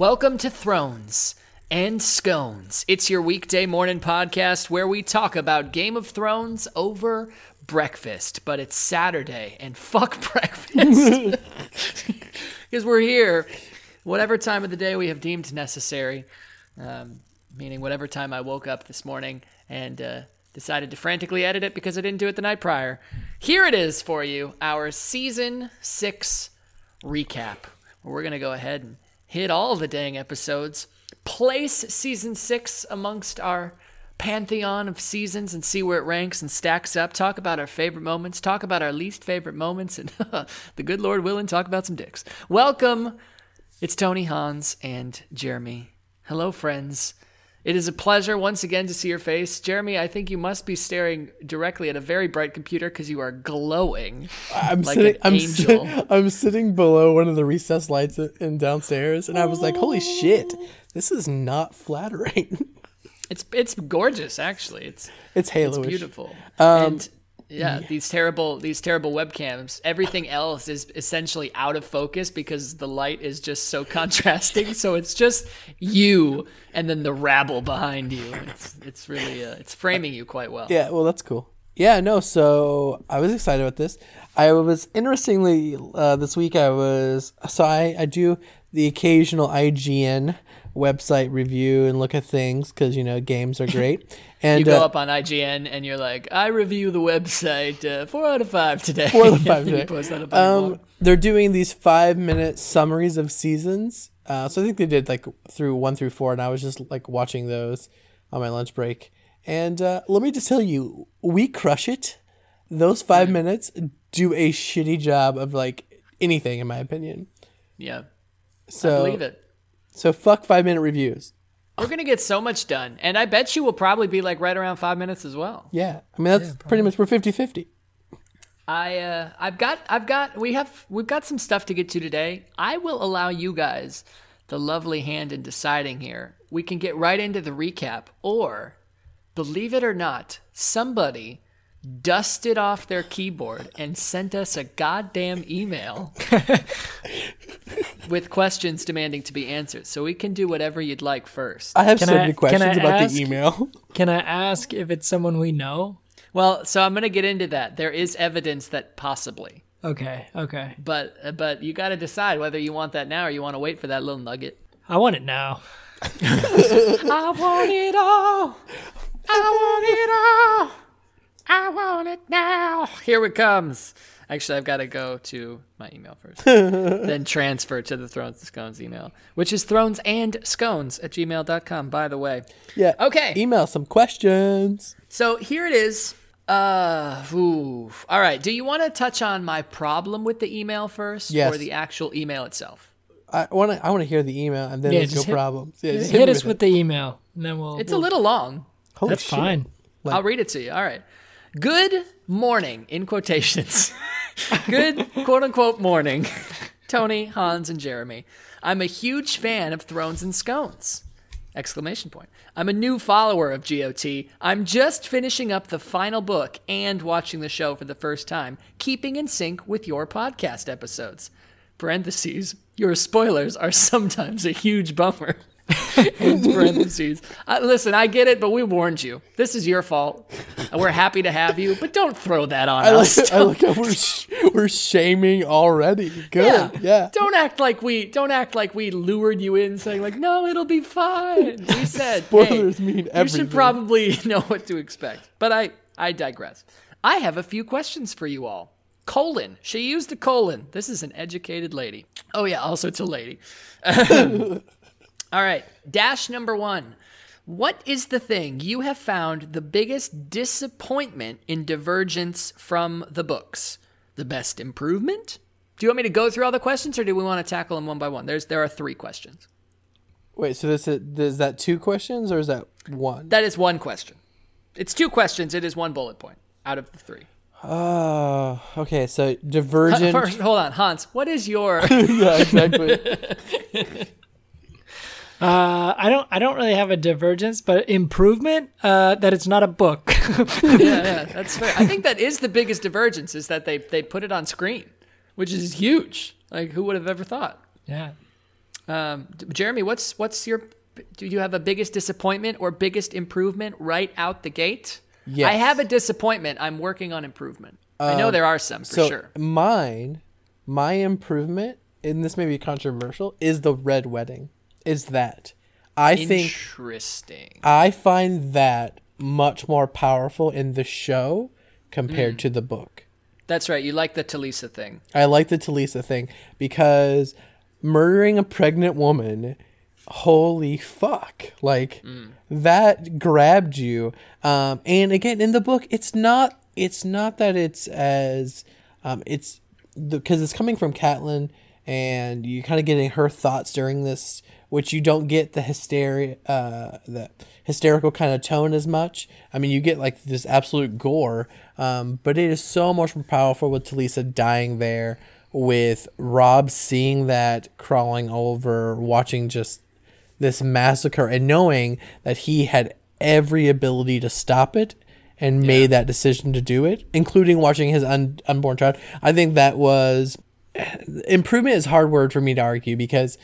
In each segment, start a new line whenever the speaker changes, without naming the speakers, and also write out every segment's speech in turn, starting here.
Welcome to Thrones and Scones. It's your weekday morning podcast where we talk about Game of Thrones over breakfast, but it's Saturday and fuck breakfast. Because we're here, whatever time of the day we have deemed necessary, um, meaning whatever time I woke up this morning and uh, decided to frantically edit it because I didn't do it the night prior. Here it is for you our season six recap. We're going to go ahead and hit all the dang episodes, place season six amongst our pantheon of seasons and see where it ranks and stacks up. Talk about our favorite moments, talk about our least favorite moments, and the good Lord willing, talk about some dicks. Welcome. It's Tony Hans and Jeremy. Hello, friends. It is a pleasure once again to see your face. Jeremy, I think you must be staring directly at a very bright computer because you are glowing
I'm
like
sitting.
an
I'm,
angel.
si- I'm sitting below one of the recessed lights in downstairs, and I was like, "Holy shit, this is not flattering."
It's it's gorgeous, actually. It's
it's Halo.
it's beautiful.
Um,
and yeah, these terrible these terrible webcams. Everything else is essentially out of focus because the light is just so contrasting. so it's just you and then the rabble behind you. It's it's really uh, it's framing you quite well.
Yeah, well, that's cool. Yeah, no. So I was excited about this. I was interestingly uh, this week. I was so I I do the occasional IGN website review and look at things because you know games are great. And
You go
uh,
up on IGN and you're like, I review the website uh, four out of five today.
Four out of five today.
post that up on your
Um, they're doing these five minute summaries of seasons. Uh, so I think they did like through one through four, and I was just like watching those on my lunch break. And uh, let me just tell you, we crush it. Those five minutes do a shitty job of like anything, in my opinion.
yeah,
So,
believe it.
So fuck five minute reviews.
We're gonna get so much done, and I bet you will probably be like right around five minutes as well.
Yeah, I mean that's pretty much we're 50-50.
I uh, I've got I've got we have we've got some stuff to get to today. I will allow you guys the lovely hand in deciding here. We can get right into the recap, or believe it or not, somebody dusted off their keyboard and sent us a goddamn email with questions demanding to be answered. So we can do whatever you'd like first.
I have
Can
so
I-
many questions about
ask-
the email.
Can I ask if it's someone we know?
Well, so I'm going to get into that. There is evidence that possibly.
Okay, okay.
But uh, but you got to decide whether you want that now or you want to wait for that little nugget.
I want it now.
I want it all. I want it all. I want it now. Here it comes. Actually, I've got to go to my email first, then transfer to the Thrones and Scones email, which is thrones and scones at gmail.com, by the way.
Yeah.
Okay.
Email some questions.
So here it is. Uh, ooh. All right. Do you want to touch on my problem with the email first,
Yes.
or the actual email itself?
I want to. I want to hear the email and then
Yeah,
let's go
hit-
problems. Yeah, just
Hit
me
us
it.
with the email, and then we'll.
It's a
we'll-
little long.
Holy
That's
shit.
fine.
I'll read it to you. All right. Good morning, in quotations. Good quote unquote morning, Tony, Hans, and Jeremy. I'm a huge fan of Thrones and Scones. Exclamation point. I'm a new follower of GOT. I'm just finishing up the final book and watching the show for the first time, keeping in sync with your podcast episodes. Parentheses, your spoilers are sometimes a huge bummer. In parentheses. Uh, listen, I get it, but we warned you. This is your fault. We're happy to have you, but don't throw that on
I
us.
like, I like how we're sh- we're shaming already. Good. Yeah.
Don't act like we don't act like we lured you in, saying like, "No, it'll be fine." We said,
Spoilers
hey,
mean everything.
You should probably know what to expect. But I I digress. I have a few questions for you all. Colon. She used a colon. This is an educated lady. Oh yeah, also it's a lady. all right. Dash number one. What is the thing you have found the biggest disappointment in Divergence from the books? The best improvement? Do you want me to go through all the questions, or do we want to tackle them one by one? There's there are three questions.
Wait. So this is, is that two questions or is that one?
That is one question. It's two questions. It is one bullet point out of the three.
Oh. okay. So Divergent.
First, hold on, Hans. What is your?
yeah. Exactly.
Uh, I don't. I don't really have a divergence, but improvement. Uh, that it's not a book.
yeah, yeah, that's fair. I think that is the biggest divergence is that they they put it on screen, which is huge. Like who would have ever thought?
yeah.
Um, Jeremy, what's what's your do you have a biggest disappointment or biggest improvement right out the gate?
Yes.
I have a disappointment. I'm working on improvement. I know there are some for
so
sure.
mine, my improvement, and this may be controversial, is the red wedding. Is that I think
Interesting.
I find that much more powerful in the show compared to the book.
That's right. You like the Talisa thing.
I like the Talisa thing because murdering a pregnant woman, holy fuck. Like that grabbed you. Um and again in the book it's not it's not that it's as um it's because it's coming from Catelyn and you kind of getting her thoughts during this which you don't get the hysteria uh the hysterical kind of tone as much. I mean you get like this absolute gore um but it is so much more powerful with Talisa dying there with Robb seeing that crawling over watching just this massacre and knowing that he had every ability to stop it and made that decision to do it, including watching his un- unborn child. I think that was improvement is a hard word for me to argue because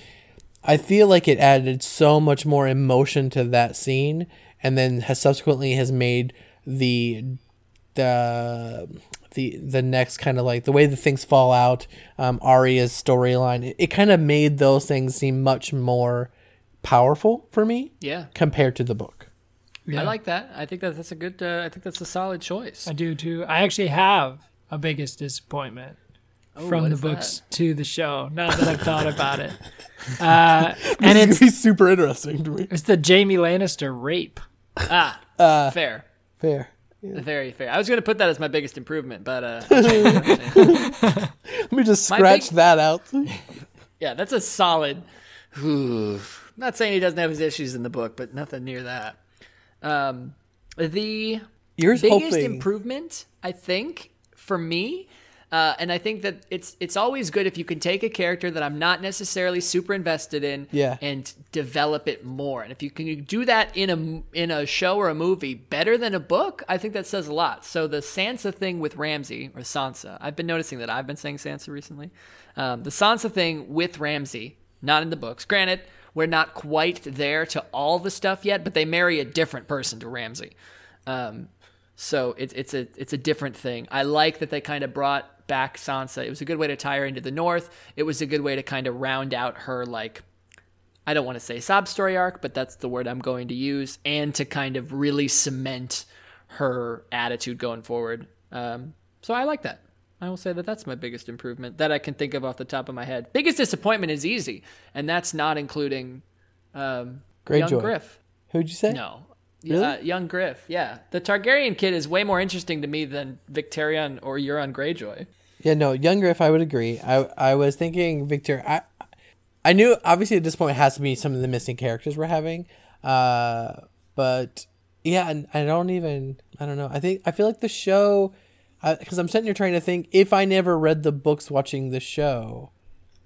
I feel like it added so much more emotion to that scene and then has subsequently has made the the the the next kind of like the way the things fall out um Arya's storyline it, it kind of made those things seem much more powerful for me
Yeah.
compared to the book.
Yeah.
I like that. I think that that's a good. Uh, I think that's a solid choice.
I do too. I actually have a biggest disappointment
Oh,
from the
is
books to the show. Now that I've thought about it, uh, and
This is
it's
gonna be super interesting to me.
it's the Jaime Lannister rape.
Ah,
Uh,
fair.
Fair.
Very fair. I was going to put that as my biggest improvement, but uh,
Let me just scratch
big-
that out.
yeah, that's a solid. Not saying he doesn't have his issues in the book, but nothing near that. Um, the
Yours
biggest
hoping
improvement, I think, for me, uh, and I think that it's it's always good if you can take a character that I'm not necessarily super invested in,
Yeah.
and develop it more. And if you can do that in a in a show or a movie better than a book, I think that says a lot. So the Sansa thing with Ramsay or Sansa, I've been noticing that I've been saying Sansa recently. Um, the Sansa thing with Ramsay, not in the books. Granted, we're not quite there to all the stuff yet, but they marry a different person to Ramsay. Um, so it's it's a it's a different thing. I like that they kind of brought back Sansa. It was a good way to tie her into the North. It was a good way to kind of round out her like I don't want to say sob story arc, but that's the word I'm going to use, and to kind of really cement her attitude going forward. Um, so I like that. I will say that that's my biggest improvement that I can think of off the top of my head. Biggest disappointment is easy, and that's not including um, young Griff.
Who'd you say?
No.
Really?
Uh, young Griff, yeah. The Targaryen kid is way more interesting to me than Victarion or Euron Greyjoy.
Yeah, no, young Griff, I would agree. I I was thinking Victor. I I knew obviously at this point it has to be some of the missing characters we're having, uh, but yeah, and I don't even I don't know. I think I feel like the show because I'm sitting here trying to think if I never read the books watching the show,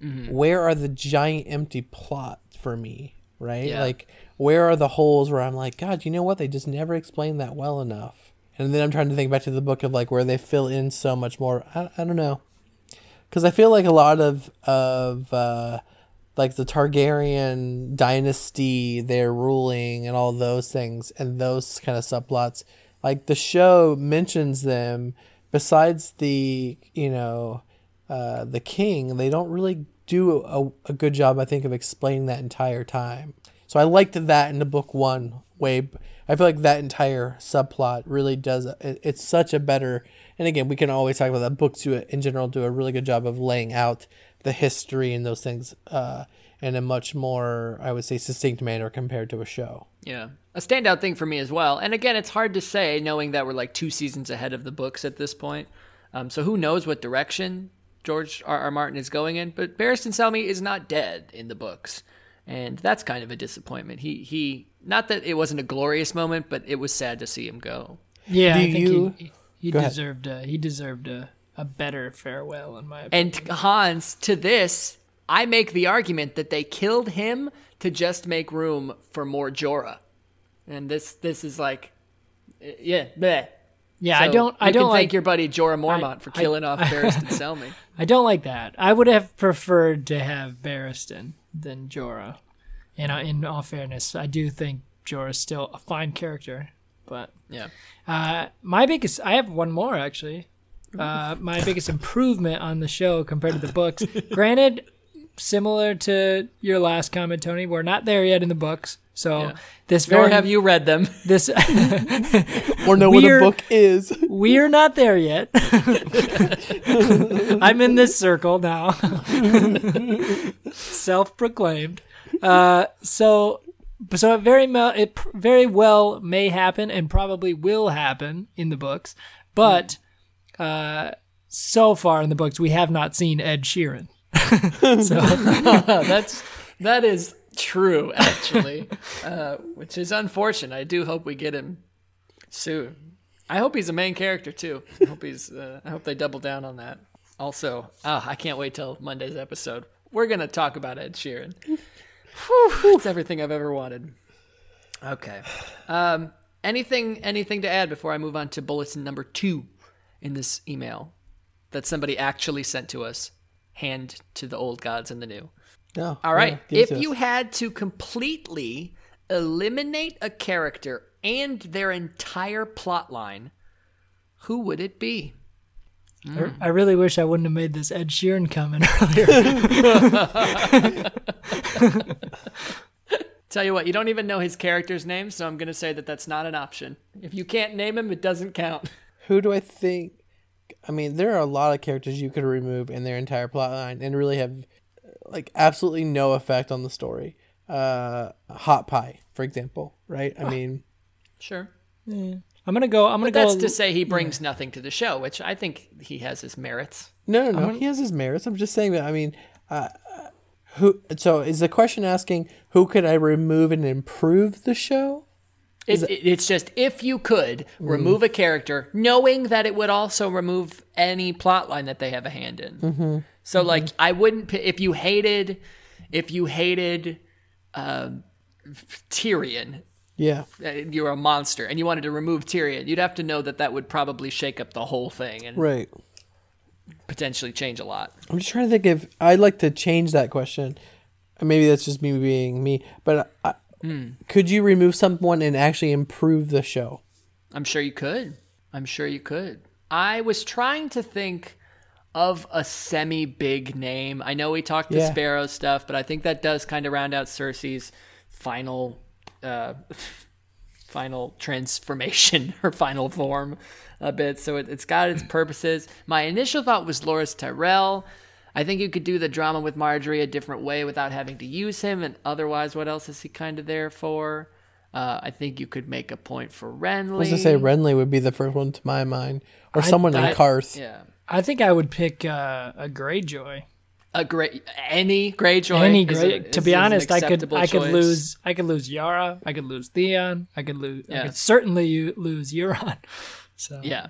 Mm-hmm.
where are the giant empty plots for me? Right,
Yeah.
like where are the holes where I'm like, God, you know what? They just never explained that well enough. And then I'm trying to think back to the book of like where they fill in so much more. I, I don't know because I feel like a lot of of uh, like the Targaryen dynasty, their ruling, and all those things, and those kind of subplots. Like the show mentions them. Besides the you know uh, the king, they don't really do a, a good job, I think, of explaining that entire time. So I liked that in the book one way. I feel like that entire subplot really does. It, it's such a better. And again, we can always talk about that. Books do it in general do a really good job of laying out the history and those things uh, in a much more, I would say, succinct manner compared to a show.
Yeah. A standout thing for me as well. And again, it's hard to say knowing that we're like two seasons ahead of the books at this point. Um, so who knows what direction George R. R. Martin is going in. But Barristan Selmy is not dead in the books. And that's kind of a disappointment. He, he, not that it wasn't a glorious moment, but it was sad to see him go.
Yeah,
Do
I think
you-
he, he
Go ahead.
deserved a, he deserved a, a better farewell in my opinion.
And Hans, to this, I make the argument that they killed him to just make room for more Jorah. And this this is like, eh, yeah, bleh.
Yeah, I don't. I don't
can
like.
thank your buddy Jorah Mormont for
I-
killing off Barristan Selmy.
I don't like that. I would have preferred to have Barristan than Jorah. And uh, in all fairness, I do think Jorah's still a fine character. But
Yeah.
uh, my biggest, I have one more actually. Uh, my biggest improvement on the show compared to the books. Granted, similar to your last comment, Tony, we're not there yet in the books. So
Yeah.
this
Nor have you read them.
this
Or know what a
We're-
book is.
we're not there yet. I'm in this circle now. Self-proclaimed. Uh, so, so it very well, it pr- very well may happen and probably will happen in the books, but uh, so far in the books we have not seen Ed Sheeran. so
That's that is true, actually, uh, which is unfortunate. I do hope we get him soon. I hope he's a main character too. I hope he's. Uh, I hope they double down on that. Also, oh, I can't wait till Monday's episode. We're gonna talk about Ed Sheeran. It's everything I've ever wanted. Okay. Um, anything anything to add before I move on to bulletin number two in this email that somebody actually sent to us? Hand to the old gods and the new.
No.
All right.
yeah,
if
to us.
you had to completely eliminate a character and their entire plot line, who would it be?
I- I really wish I wouldn't have made this Ed Sheeran comment earlier.
Tell you what, you don't even know his character's name, so I'm going to say that that's not an option. If you can't name him, it doesn't count.
Who do I think? I mean, there are a lot of characters you could remove in their entire plot line and really have like absolutely no effect on the story. Uh, Hot Pie, for example, right? I mean,
Sure. Yeah.
I'm gonna go. I'm gonna
But that's to say he brings nothing to the show, which I think he has his merits.
no, no, no. He has his merits. I'm just saying that. I mean, uh, who? So is the question asking who could I remove and improve the show?
It, it- it's just if you could remove a character, knowing that it would also remove any plot line that they have a hand in. So, like, I wouldn't if you hated, if you hated um Tyrion,
Yeah,
uh, you're a monster, and you wanted to remove Tyrion, you'd have to know that that would probably shake up the whole thing and
right.
potentially change a lot.
I'm just trying to think if I'd like to change that question. Maybe that's just me being me, but I, could you remove someone and actually improve the show?
I'm sure you could. I'm sure you could. I was trying to think of a semi big name. I know we talked the Sparrow stuff, but I think that does kind of round out Cersei's final uh final transformation her final form a bit. So it, it's got its purposes. My initial thought was Loras Tyrell. I think you could do the drama with Margaery a different way without having to use him, and otherwise, what else is he kind of there for? Uh, I think you could make a point for Renly.
I was gonna say Renly would be the first one to my mind, or someone
I-
in Qarth.
Yeah.
I think I would pick uh, a Greyjoy.
A great any Greyjoy.
Any
is
Grey.
a-
to be
is
honest, I could
acceptable
I could lose I could lose Yara. I could lose Theon. I could lose. I
Yeah.
could certainly lose Euron. So
Yeah,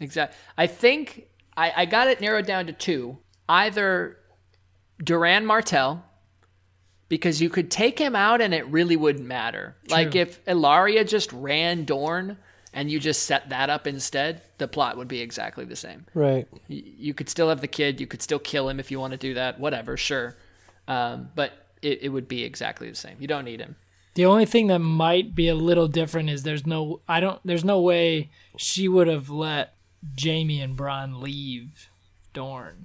exactly. I think I, I got it narrowed down to two. Either Doran Martell, because you could take him out and it really wouldn't matter. Like if Ellaria just ran Dorne and you just set that up instead, the plot would be exactly the same.
Right.
Y- You could still have the kid. You could still kill him if you want to do that. Whatever, sure. Um, but it, it would be exactly the same. You don't need him.
The only thing that might be a little different is there's no I don't there's no way she would have let Jaime and Bronn leave Dorne.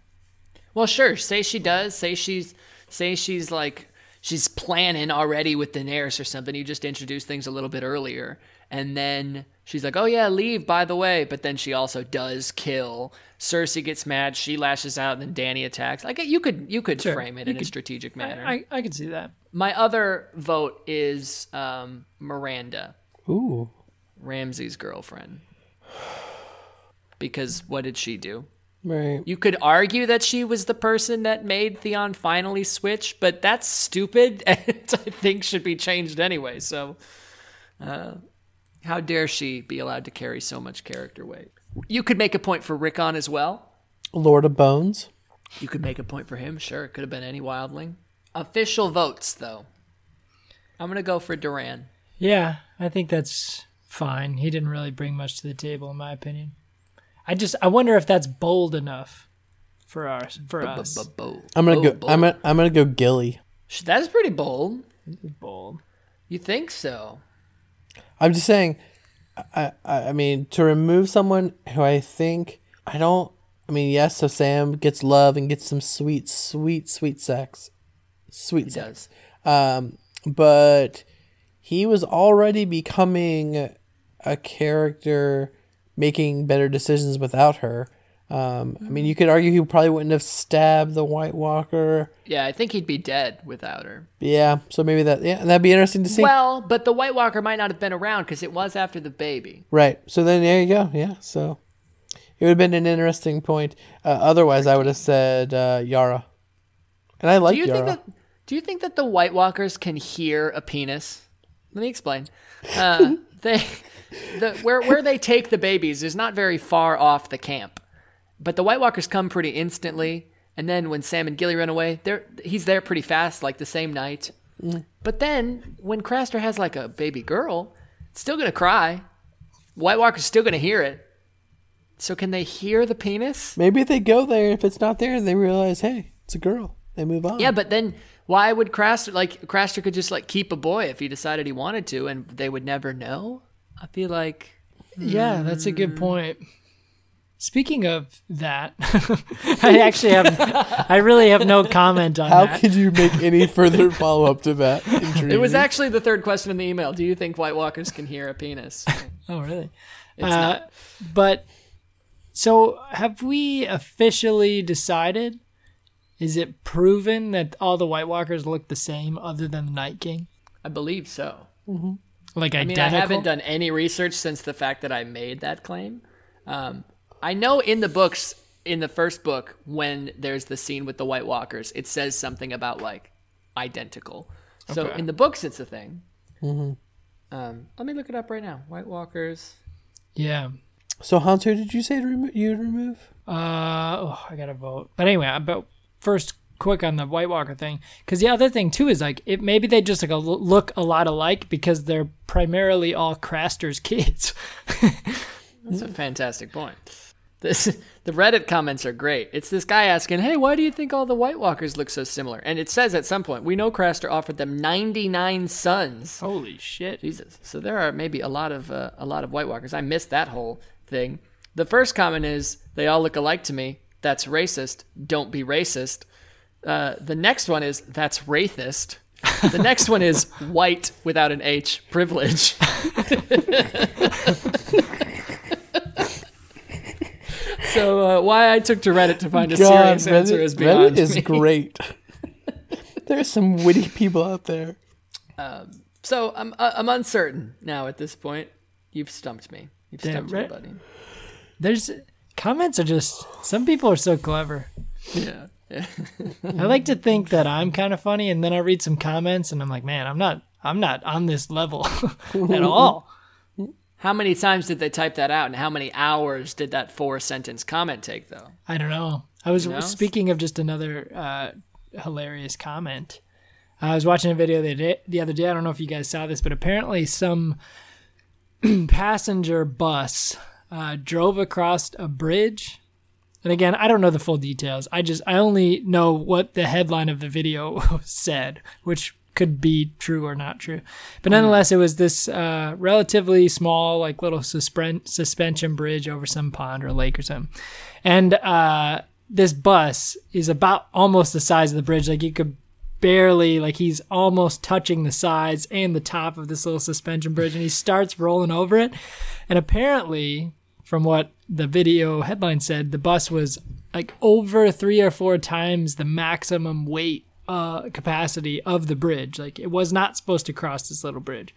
Well, sure. Say she does. Say she's say she's like she's planning already with Daenerys or something. You just introduce things a little bit earlier, and then she's like, "Oh yeah, leave." By the way, but then she also does kill. Cersei gets mad. She lashes out, and then Dany attacks. Like you could you could
Sure.
frame it
You
in a strategic manner.
I, I could see that.
My other vote is um, Myranda,
Ooh.
Ramsay's girlfriend. Because what did she do?
Right.
You could argue that she was the person that made Theon finally switch, but that's stupid and I think should be changed anyway. So, uh, how dare she be allowed to carry so much character weight? You could make a point for Rickon as well.
Lord of Bones.
You could make a point for him. Sure, it could have been any wildling. Official votes, though. I'm gonna go for Doran.
Yeah, I think that's fine. He didn't really bring much to the table, in my opinion. I just I wonder if that's bold enough for us. For us,
Bo-
I'm gonna go. I'm gonna. I'm gonna go Gilly.
That's pretty bold.
bold.
You think so?
I'm just saying. I, I. I mean, to remove someone who I think I don't. I mean, yes. So Sam gets love and gets some sweet, sweet, sweet sex. Sweet
He
sex.
does.
Um, but he was already becoming a character making better decisions without her. Um, I mean, you could argue he probably wouldn't have stabbed the White Walker.
Yeah, I think he'd be dead without her.
Yeah, so maybe that yeah, that'd be interesting to see.
Well, but the White Walker might not have been around because it was after the baby.
right. So then there you go. Yeah. So it would have been an interesting point. Uh, otherwise, I would have said uh, Yara, and I like
Do you
Yara.
think that? Do you think that the White Walkers can hear a penis? Let me explain. Uh, they, the where where they take the babies is not very far off the camp, but the White Walkers come pretty instantly. And then when Sam and Gilly run away, they're he's there pretty fast, like the same night. Mm. But then when Craster has like a baby girl, it's still gonna cry. White Walker's still gonna hear it. So can they hear the penis?
Maybe they go there. If it's not there, they realize, hey, it's a girl. They move on.
Yeah, but then why would Craster like Craster could just like keep a boy if he decided he wanted to, and they would never know? I feel like
Yeah, that's a good hmm. point. Speaking of that, I actually have I really have no comment on
How
that.
could you make any further follow up to that?
it was actually the third question in the email. Do you think White Walkers can hear a penis?
Oh, really?
It's
Uh,
not.
But so have we officially decided? Is it proven that all the White Walkers look the same other than the Night King?
I believe so.
Like identical?
I mean. I haven't done any research since the fact that I made that claim. Um, I know in the books, in the first book, when there's the scene with the White Walkers, it says something about like identical. So
Okay.
in the books, it's a thing. Um, let me look it up right now. White Walkers.
Yeah.
So Hans, who did you say to remo- you would remove?
Uh, oh, I gotta vote. But anyway, about first quick on the White Walker thing, because the other thing too is like it maybe they just like a, look a lot alike because they're primarily all Craster's kids.
That's a fantastic point. This the Reddit comments are great. It's this guy asking, "Hey, why do you think all the White Walkers look so similar?" And it says at some point, "We know Craster offered them 99 sons."
Holy shit!
Jesus. So there are maybe a lot of uh, a lot of White Walkers. I missed that whole thing. The first comment is, "They all look alike to me." That's racist. Don't be racist. Uh, the next one is, "That's racist." The next one is white without an H, privilege. so uh, why I took to Reddit to find a
God,
serious answer is beyond
Reddit is
me.
great. There's some witty people out there.
So I'm uh, I'm uncertain now at this point. You've stumped me. You've
Damn,
stumped me, buddy.
There's comments are just some people are so clever.
Yeah. yeah.
I like to think that I'm kind of funny, and then I read some comments, and I'm like, man, I'm not, I'm not on this level at all.
How many times did they type that out, and how many hours did that four sentence comment take, though?
I don't know. I was
knows?
speaking of just another uh, hilarious comment. I was watching a video the, day, the other day. I don't know if you guys saw this, but apparently some passenger bus uh, drove across a bridge. And again, I don't know the full details. I just I only know what the headline of the video said, which could be true or not true. But nonetheless, it was this uh, relatively small, like little suspend- suspension bridge over some pond or lake or something. And uh, this bus is about almost the size of the bridge. Like you could barely, like he's almost touching the sides and the top of this little suspension bridge. And he starts rolling over it. And apparently, from what the video headline said, the bus was like over three or four times the maximum weight uh, capacity of the bridge. Like it was not supposed to cross this little bridge.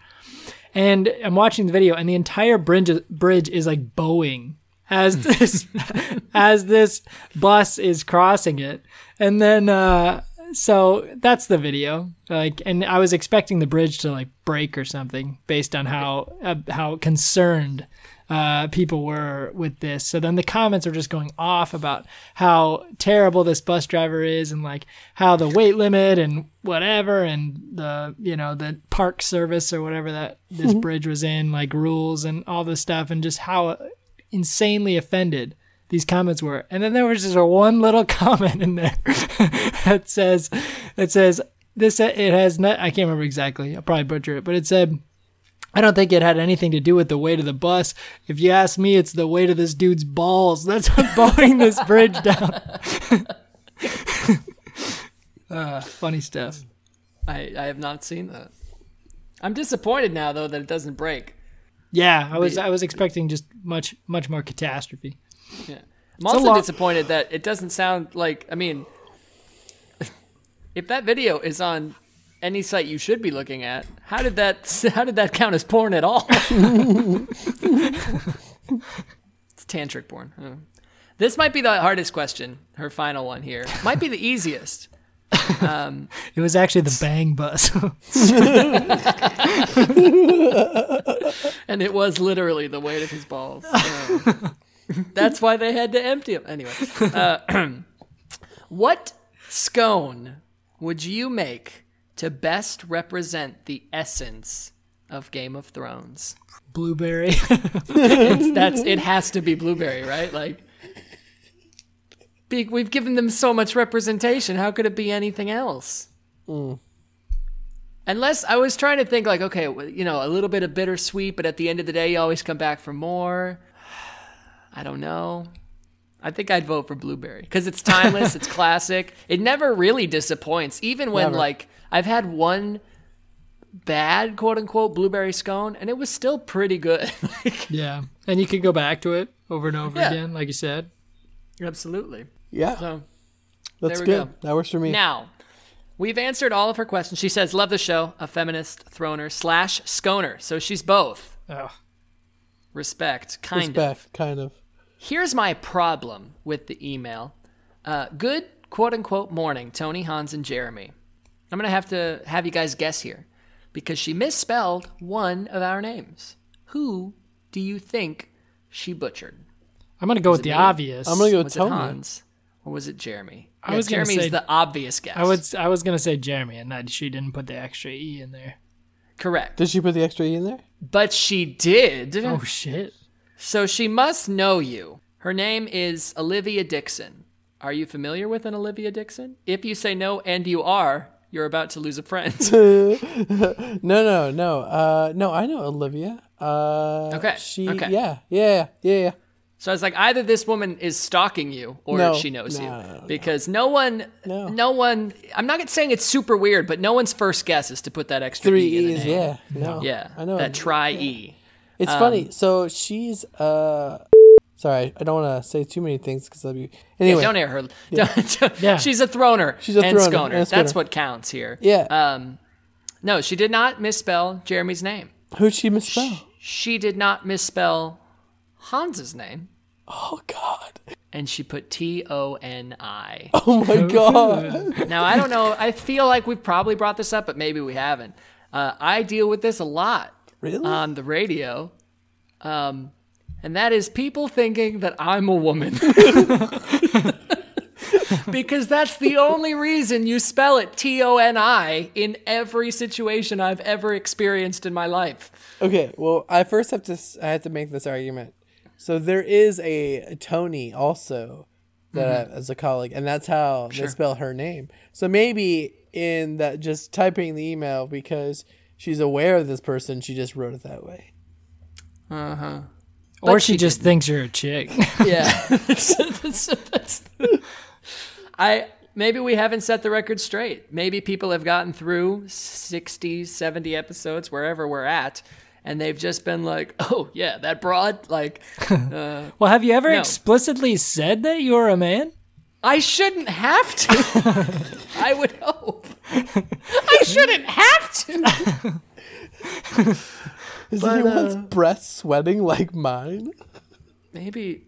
And I'm watching the video, and the entire bridge bridge is like bowing as this as this bus is crossing it. And then uh, so that's the video. Like, and I was expecting the bridge to like break or something based on how uh, how concerned uh, people were with this. So then the comments are just going off about how terrible this bus driver is and like how the weight limit and whatever and the you know the park service or whatever that this bridge was in like rules and all this stuff and just how insanely offended these comments were. And then there was just a one little comment in there that says, that says this. It has not. I can't remember exactly. I'll probably butcher it, but it said. I don't think it had anything to do with the weight of the bus. If you ask me, it's the weight of this dude's balls. That's what's blowing this bridge down. uh, funny stuff.
I, I have not seen that. I'm disappointed now though that it doesn't break.
Yeah, I was I was expecting just much much more catastrophe.
Yeah. I'm also
long-
disappointed that it doesn't sound like I mean if that video is on any site you should be looking at, how did that how did that count as porn at all? it's tantric porn. This might be the hardest question, her final one here. Might be the easiest.
It was actually the bang bus.
And it was literally the weight of his balls. Yeah. That's why they had to empty him. Anyway, uh, what scone would you make to best represent the essence of Game of Thrones?
Blueberry.
That's it has to be blueberry, right? Like we've given them so much representation. How could it be anything else? Mm. Unless I was trying to think like, okay, you know, a little bit of bittersweet, but at the end of the day, you always come back for more. I don't know. I think I'd vote for blueberry because it's timeless, it's classic. It never really disappoints, even when
Never.
like I've had one bad quote unquote blueberry scone, and it was still pretty good. Like,
yeah, and you could go back to it over and over
Yeah.
again, like you said.
Absolutely.
Yeah,
So
that's
there we
good.
go.
That works for me.
now, we've answered all of her questions. She says, "Love the show." A feminist, throner slash sconer. So she's both.
Oh.
Respect, kind of.
Respect, kind of.
Here's my problem with the email. Uh, good quote unquote morning, Tony, Hans, and Jeremy. I'm gonna have to have you guys guess here because she misspelled one of our names. Who do you think she butchered?
I'm gonna go with the
me?
obvious.
I'm gonna go with
Was it
Tony.
Hans or was it Jeremy?
I
Yeah,
was gonna
Jeremy's
say-
the obvious guess.
I would. I was gonna say Jeremy, and that she didn't put the extra e in there.
correct,
Did she put the extra e in there?
but she did.
Oh shit!
So she must know you. Her name is Olivia Dixon. Are you familiar with an Olivia Dixon? If you say no and you are, you're about to lose a friend.
No, no, no. Uh, no, I know Olivia. Uh,
Okay,
She,
okay.
yeah, yeah, yeah, yeah.
so I was like, either this woman is stalking you or
No,
she knows
no,
you.
no,
because no one,
No.
one, I'm not saying it's super weird, but no one's first guess is to put that extra
Three
E
E's, yeah. No.
Yeah,
I know.
that try E.
It's funny. So she's, uh, sorry, I don't want to say too many things because I'll be. Anyway,
Don't air her. Don't-
Yeah.
She's a throner.
She's a
and
throner
sconer.
and a
That's what counts here.
Yeah.
Um, no, she did not misspell Jeremy's name.
who'd she misspell?
She did not misspell Hans's name,
Oh, God.
and she put T O N I.
Oh, my God.
Now I don't know. I feel like we've probably brought this up, but maybe we haven't. Uh, I deal with this a lot
Really?
on the radio, um, and that is people thinking that I'm a woman. because that's the only reason you spell it T O N I in every situation I've ever experienced in my life.
Okay, well, I first have to I have to make this argument. So there is a Tony also that
Mm-hmm.
I- as a colleague, and that's how they spell her name. So maybe in that just typing the email because she's aware of this person, she just wrote it that way.
Or
But
she,
she
just thinks you're a chick.
Yeah. That's- that's- I maybe we haven't set the record straight. Maybe people have gotten through 60, 70 episodes wherever we're at and they've just been like, "Oh, yeah, that broad like uh,
well, have you ever
No.
explicitly said that you're a man?
I shouldn't have to." I would hope. I shouldn't have to.
Is
But,
anyone's
uh,
breath sweating like mine?
Maybe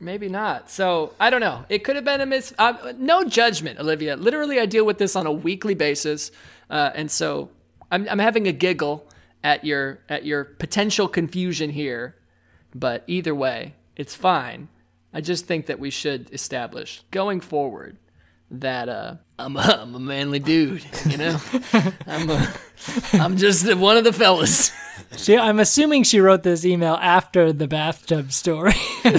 maybe not. So, I don't know. It could have been a miss uh, no judgment, Olivia. Literally I deal with this on a weekly basis. Uh, and so I'm I'm having a giggle at your at your potential confusion here But either way, it's fine. I just think that we should establish going forward that uh, I'm, a, I'm a manly dude, you know? I'm, a, I'm just one of the fellas.
She, I'm assuming she wrote this email after the bathtub story.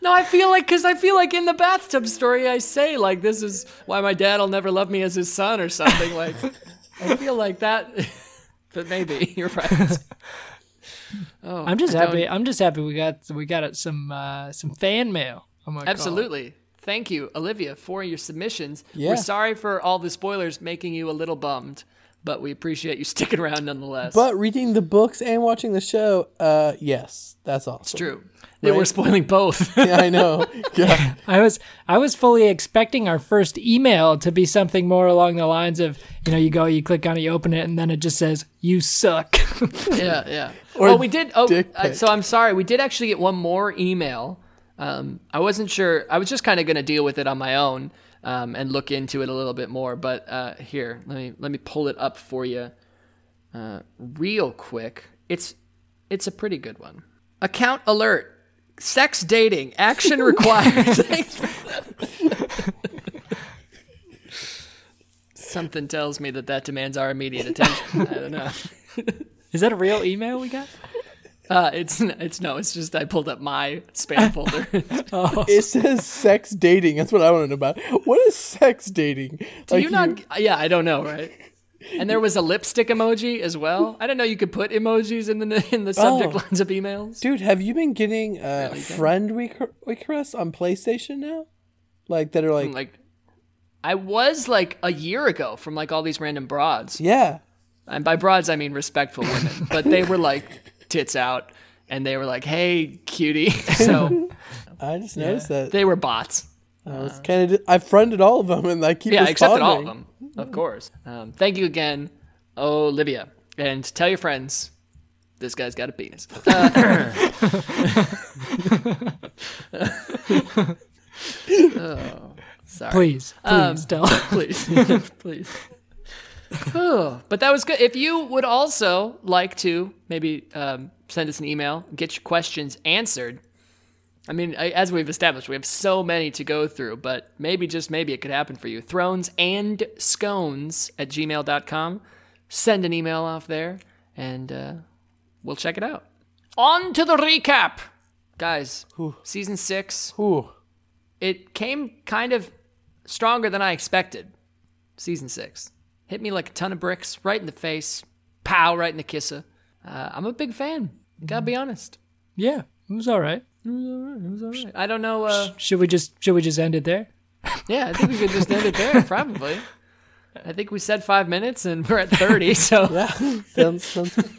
No, I feel like because I feel like in the bathtub story I say like this is why my dad will never love me as his son or something like. I feel like that, but maybe you're right. Oh,
I'm just
I don't-
happy. I'm just happy we got we got some uh, some fan mail. I'm gonna call it.
Absolutely. Thank you, Olivia, for your submissions.
Yeah.
We're sorry for all the spoilers making you a little bummed, but we appreciate you sticking around nonetheless.
But reading the books and watching the show, uh, yes, that's awesome.
it's true. They were
Right.
spoiling both.
Yeah, I know. Yeah.
I was I was fully expecting our first email to be something more along the lines of you know you go you click on it you open it and then it just says you suck.
yeah, yeah.
Or
oh, we did. Oh,
dick
uh,
pic.
so I'm sorry. We did actually get one more email. Um, I wasn't sure. I was just kind of going to deal with it on my own um, and look into it a little bit more. But uh, here, let me let me pull it up for you, uh, real quick. It's it's a pretty good one. Account alert. Sex dating. Action required. Something tells me that that demands our immediate attention. I don't know.
Is that a real email we got?
Uh, it's it's no, it's just I pulled up my spam folder.
It says sex dating. That's what I want to know about. What is sex dating?
Do you not? Yeah, I don't know, right? And there was a lipstick emoji as well. I didn't know you could put emojis in the in the subject
Oh.
lines of emails.
Dude, have you been getting uh, friend requ- requests on PlayStation now? Like that are like,
Like, I was like a year ago from like all these random broads,
yeah.
and by broads I mean respectful women, but they were like tits out, and they were like, "Hey, cutie." So
I just noticed that.
they were bots.
I was kind of. I friended all of them, and I keep
Yeah, I accepted all of them, of course. Um, thank you again, Olivia, and tell your friends this guy's got a penis. Uh, oh, sorry.
Please, please
Um,
tell.
please, please. But that was good. If you would also like to maybe um, send us an email, get your questions answered. I mean, I- as we've established, we have so many to go through, but maybe just maybe it could happen for you. Thrones and scones at gmail.com. Send an email off there, and uh, we'll check it out. On to the recap. Guys, season six
Ooh,
it came kind of stronger than I expected. Season six hit me like a ton of bricks right in the face, pow, right in the kisser. Uh, I'm a big fan. Gotta be honest.
yeah, it was all right. It was all right. It was all right.
I don't know. Uh,
Should we just should we just end it there?
yeah, I think we could just end it there. Probably. I think we said five minutes and we're at thirty. So
yeah. sounds, sounds good.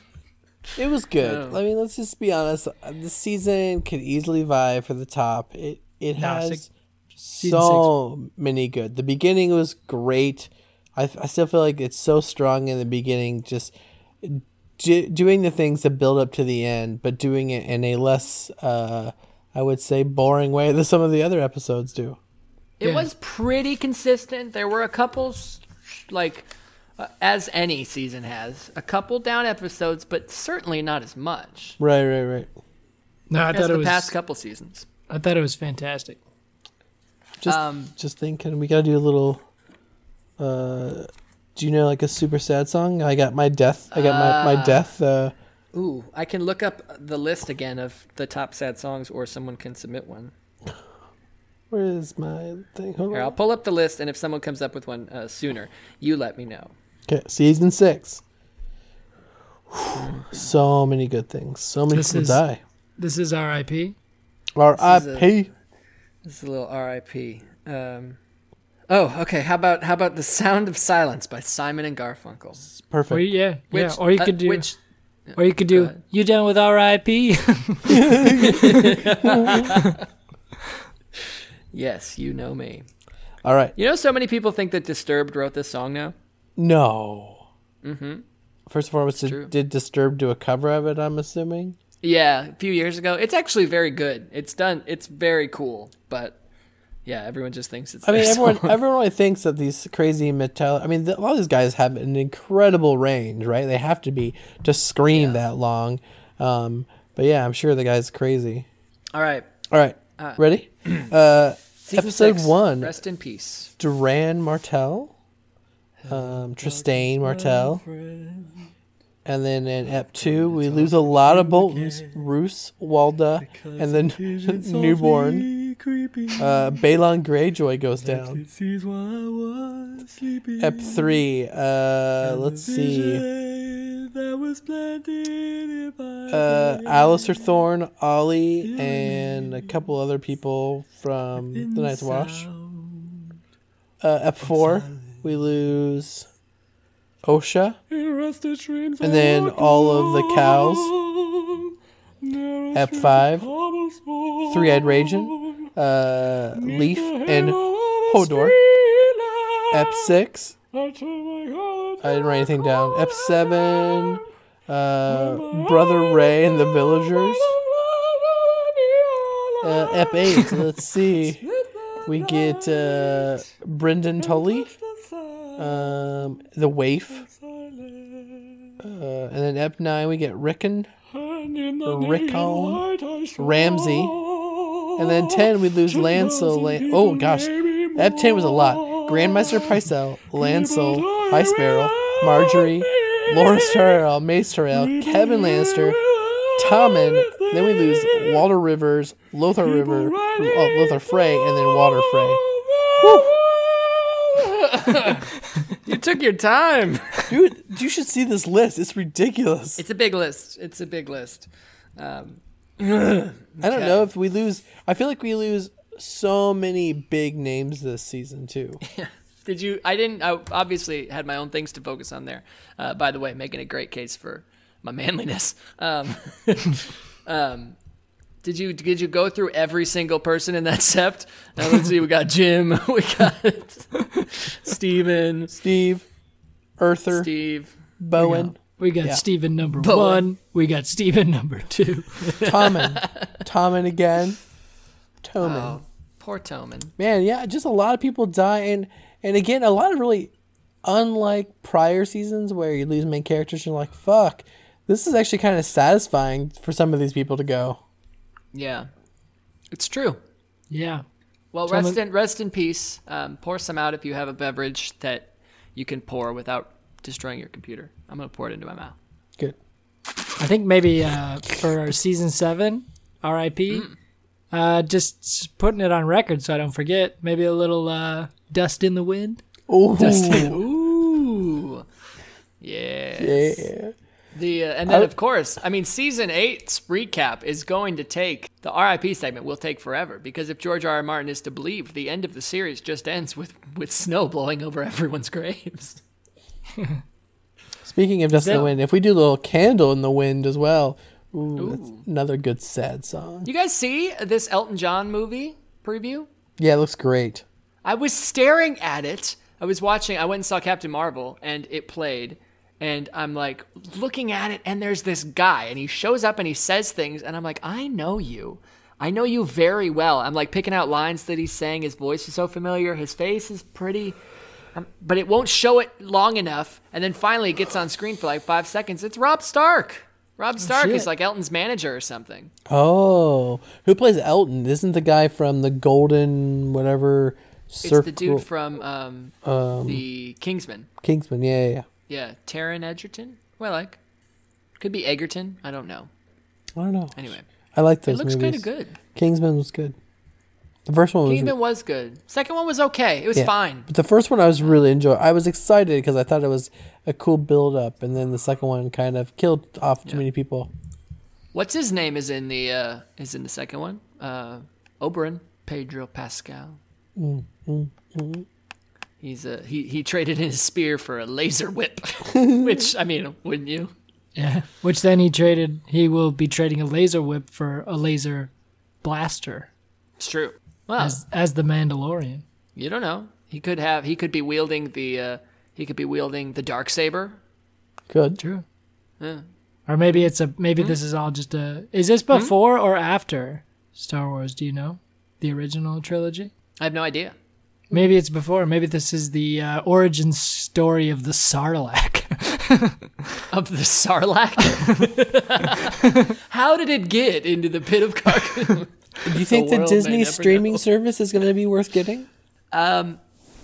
It was good.
Yeah.
I mean, let's just be honest. Uh, The season could easily vie for the top. It it
No,
has
six- season
so many good. The beginning was great. I, I still feel like it's so strong in the beginning. Just do, doing the things that build up to the end, but doing it in a less, uh, I would say, boring way than some of the other episodes do.
it
Yeah.
was pretty consistent. There were a couple, like, uh, as any season has, a couple down episodes, but certainly not as much
Right, right, right.
No, I
as
thought
the
it was.
past couple seasons.
I thought it was fantastic.
Just
Um,
just thinking we gotta do a little uh do you know like a super sad song? I got my death I got my, my
Ah.
death uh
Ooh, I can look up the list again of the top sad songs, or someone can submit one.
where is my thing? Hold
Here, I'll pull up the list, and if someone comes up with one uh, sooner, you let me know.
Okay, season six. so many good things. So many
This
people
is-
die.
This is R.I.P.
R.I.P.
This is a little R.I.P. Um, oh, okay. How about how about the Sound of Silence by Simon and Garfunkel?
Or
Perfect.
yeah,
Which,
yeah. Or you
uh,
could do.
which
or you could do.
ahead.
You done with R.I.P.
yes, you know me.
All right.
You know, so many people think that Disturbed wrote this song now.
No. Mm-hmm. First and foremost,
true.
did, did Disturb do a cover of it? I'm assuming.
Yeah, a few years ago. It's actually very good. It's done. It's very cool. But yeah, everyone just thinks it's.
I mean, everyone
song.
everyone really thinks that these crazy metal. I mean, the, a lot of these guys have an incredible range, right? They have to be to scream that long. Um, but yeah, I'm sure the guy's crazy.
All right.
All right, ready? Uh, Episode
six,
one.
Rest in peace.
Doran Martell, um, Trystane Martell, and then in Ep two we lose a lot of Boltons: Roose, Walda, and then newborn. Uh, Balon Greyjoy goes down. Ep three. Uh, let's see. Uh, Alliser Thorne, Olly, and a couple other people from the Night's Watch. Uh, Ep four, we lose Osha, and then all of the cows. Ep five, Three-Eyed Raven, uh, Leaf, and Hodor. Ep six, I didn't write anything down. Ep seven, uh, Brother Ray and the Villagers. Uh, Ep eight, let's see. We get uh, Brynden Tully, um, the Waif, uh, and then Ep nine we get Rickon, Rickon, Ramsay, and then ten we lose Lancel. Lan- oh gosh, That ten was a lot. Grandmaster Pycelle, Lancel, High Sparrow, Margaery, Loras Tyrell, Mace Tyrell, Kevan Lannister, Tommen. Then we lose Walder Rivers, Lothar River, oh, Lothar Frey, and then Walder Frey.
You took your time.
Dude, you should see this list. It's ridiculous.
It's a big list. It's a big list. Um,
I don't know if we lose. I feel like we lose so many big names this season too.
did you? I didn't. I obviously had my own things to focus on there. Uh, by the way, making a great case for my manliness. Um, um, did you did you go through every single person in that sept? Now let's see. We got Jim. We got Steven,
Steve, Earther,
Steve.
Bowen,
We got
Yeah.
Steven number
Bowen.
one. We got Steven number two.
Tommen, Tommen again, Tommen.
Oh, poor Tommen.
Man, yeah, just a lot of people die, and and again, a lot of really unlike prior seasons where you lose main characters. You're like, fuck, this is actually kind of satisfying for some of these people to go.
Yeah, it's true.
Yeah.
Well,
Someone-
rest in rest in peace. Um, pour some out if you have a beverage that you can pour without destroying your computer. I'm gonna pour it into my mouth.
Good.
I think maybe uh, for season seven, R.I.P. Uh, just putting it on record so I don't forget. Maybe a little uh, dust in the wind.
Ooh,
Ooh, yeah.
yeah.
The uh, and then of course, I mean, season eight's recap is going to take the RIP segment will take forever because if George R. R. Martin is to believe, the end of the series just ends with with snow blowing over everyone's graves.
Speaking of dust in the wind, if we do a little candle in the wind as well, ooh, that's another good sad song.
You guys see this Elton John movie preview?
Yeah, it looks great.
I was staring at it. I was watching. I went and saw Captain Marvel, and it played. And I'm like looking at it, and there's this guy, and he shows up and he says things, and I'm like, I know you. I know you very well. I'm like picking out lines that he's saying. His voice is so familiar. His face is pretty, but it won't show it long enough. And then finally, it gets on screen for like five seconds. It's Robb Stark. Robb Stark
shit.
is like Elton's manager or something.
Oh, who plays Elton? Isn't the guy from the Golden whatever circle?
It's the dude from um, the Kingsman.
Kingsman. Yeah, yeah, yeah.
Yeah, Taron Egerton. Well, like, could be Egerton. I don't know.
I don't know.
Anyway,
I like
it
those
looks kind of good.
Kingsman was good. The first one was,
Kingsman was good. Second one was okay. It was
yeah.
fine.
but the first one I was really enjoying. I was excited because I thought it was a cool build up, and then the second one kind of killed off too many people.
What's his name is in the uh, is in the second one? Uh, Oberyn Pedro Pascal. He's a he he traded in his spear for a laser whip, which I mean, wouldn't you?
Yeah. Which then he traded. He will be trading a laser whip for a laser blaster
It's true. Well,
as as the Mandalorian.
you don't know. He could have. He could be wielding the. Uh, he could be wielding the dark saber.
Good.
True.
Yeah.
Or maybe it's a maybe this is all just a. Is this before or after Star Wars? Do you know the original trilogy?
I have no idea.
Maybe it's before. Maybe this is the uh, origin story of the Sarlacc.
of the Sarlacc. How did it get into the pit of Carkoon?
Do you think the,
may
Disney streaming
know.
service is going to be worth getting?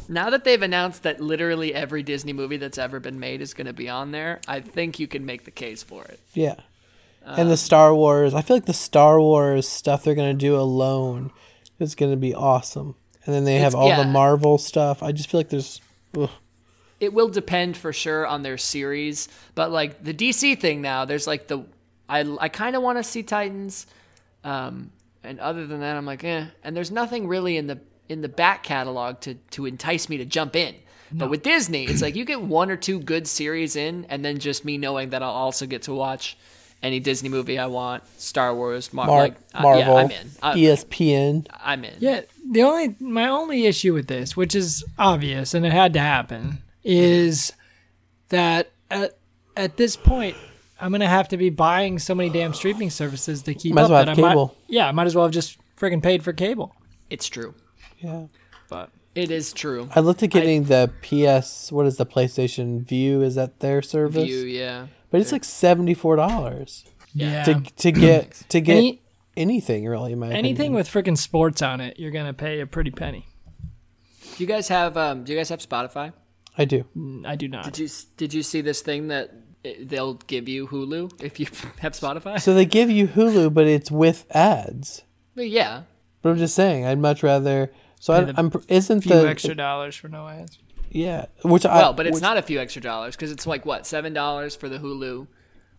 now that they've announced that literally every Disney movie that's ever been made is going to be on there, I think you can make the case for it.
Yeah. and the Star Wars, I feel like the Star Wars stuff they're going to do alone is going to be awesome. And then they have all
yeah.
the Marvel stuff. I just feel like there's ugh.
it will depend for sure on their series but like the dc thing now there's like the i, I kind of want to see titans um, and other than that i'm like eh. And there's nothing really in the in the back catalog to to entice me to jump in. But with disney it's like you get one or two good series in and then just me knowing that i'll also get to watch any disney movie i want star wars Mar-
Mar-
like, uh,
Marvel,
yeah i'm in. I,
ESPN.
i'm in.
Yeah, the only my only issue with this, which is obvious and it had to happen, is that at at this point I'm gonna have to be buying so many damn streaming services to keep
Might as
up
well
that
have
I
cable.
might yeah I might as well have just friggin' paid for cable.
it's true
Yeah.
But
it is true
I looked at getting the PS, what is the PlayStation Vue? Is that their service?
Vue, yeah
But it's like $74
yeah,
to, to get to get
Any-
anything really in my
anything
opinion.
with friggin' sports on it, you're gonna pay a pretty penny.
do you guys have um do you guys have spotify
I do.
I do not.
Did you did you see this thing that it- they'll give you Hulu if you have Spotify?
So they give you Hulu, but it's with ads.
But yeah,
But I'm just saying, I'd much rather. So I, I'm. isn't
few
the
extra dollars for no ads.
yeah, which I
well, but it's
which-
not a few extra dollars because it's like what seven dollars for the Hulu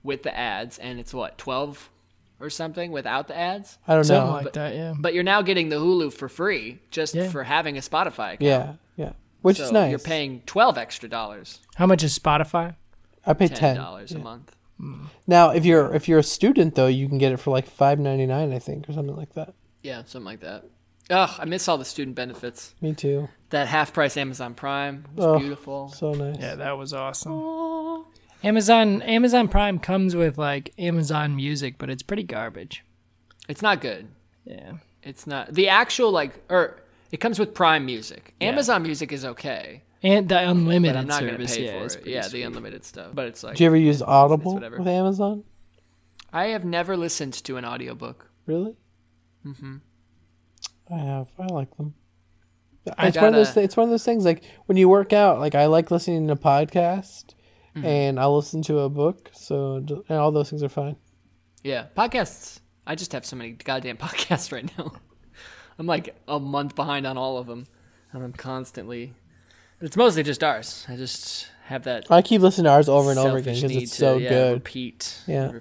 with the ads, and it's what twelve or something without the ads.
I don't
Something
know.
like that, yeah.
But you're now getting the Hulu for free just
Yeah.
for having a Spotify account.
yeah, yeah, which
so
is nice.
You're paying twelve extra dollars,
How much is Spotify?
I pay
ten dollars a month. Mm.
Now, if you're if you're a student though, you can get it for like five ninety nine, I think, or something like that.
Yeah, something like that. Ugh, I miss all the student benefits.
Me too.
That half price Amazon Prime was
Ugh.
beautiful.
So nice.
Yeah, that was awesome. Amazon Amazon Prime comes with like Amazon Music, but it's pretty garbage.
It's not good.
Yeah.
It's not the actual like or it comes with Prime Music. Amazon Music is okay,
And the unlimited
but I'm not going to
service,
pay
yeah,
for
it's
it. Yeah,
sweet.
the unlimited stuff. But it's like
do you ever use Audible
whatever.
with Amazon?
I have never listened to an audiobook.
Really? Mm-hmm. I have. I like them.
I
It's one of those. Th- it's one of those things. Like when you work out, like I like listening to a podcast,
Mm-hmm.
and I'll listen to a book. So and all those things are fine.
Yeah, podcasts. I just have so many goddamn podcasts right now. I'm like a month behind on all of them, and I'm constantly. It's mostly just ours. I just have that
I keep listening to ours over and over again because it's
to,
so
yeah,
good.
Repeat.
Yeah.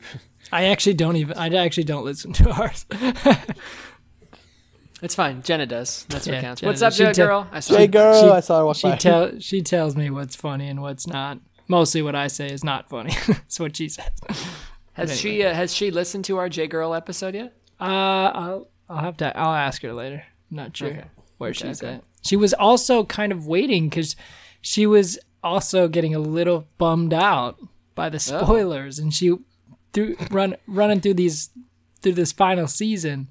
I actually don't even I actually don't listen to ours.
It's fine. Jenna does. That's what counts.
Jenna
What's up,
does. She
Jenna
te-
girl? I saw
Hey girl,
She-
I saw her walk
she
by.
tell she tells me what's funny and what's not. Mostly what I say is not funny. That's what she says.
Has she uh, has she listened to our J Girl episode yet?
Uh, I'll I'll have to I'll ask her later. I'm not sure
Okay.
where
Okay,
she's
okay.
at. She was also kind of waiting because she was also getting a little bummed out by the
Oh.
spoilers, and she through run running through these through this final season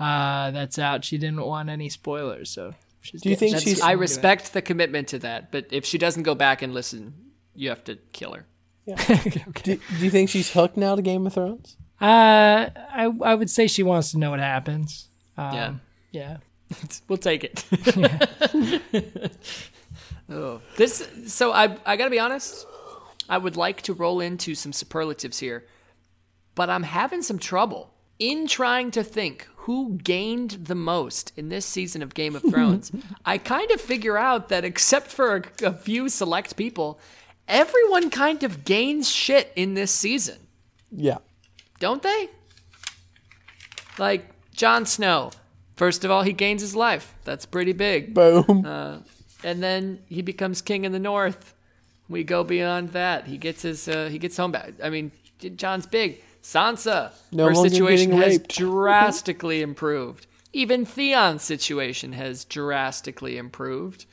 uh, that's out. She didn't want any spoilers, so. She's
Do you think she's-
I respect the commitment to that, but if she doesn't go back and listen, you have to kill her.
Do, do you think she's hooked now to Game of Thrones?
Uh, I I would say she wants to know what happens. Um,
Yeah.
yeah.
We'll take it. oh, this. So I I gotta be honest. I would like to roll into some superlatives here, but I'm having some trouble in trying to think who gained the most in this season of Game of Thrones. I kind of figure out that except for a, a few select people, everyone kind of gains shit in this season
Yeah.
don't they? Like Jon Snow. First of all, he gains his life. That's pretty big.
Boom.
And then he becomes king in the north. We go beyond that. He gets his uh, he gets home back. I mean, Jon's big. Sansa,
No
her situation has
raped.
drastically improved. Even Theon's situation has drastically improved.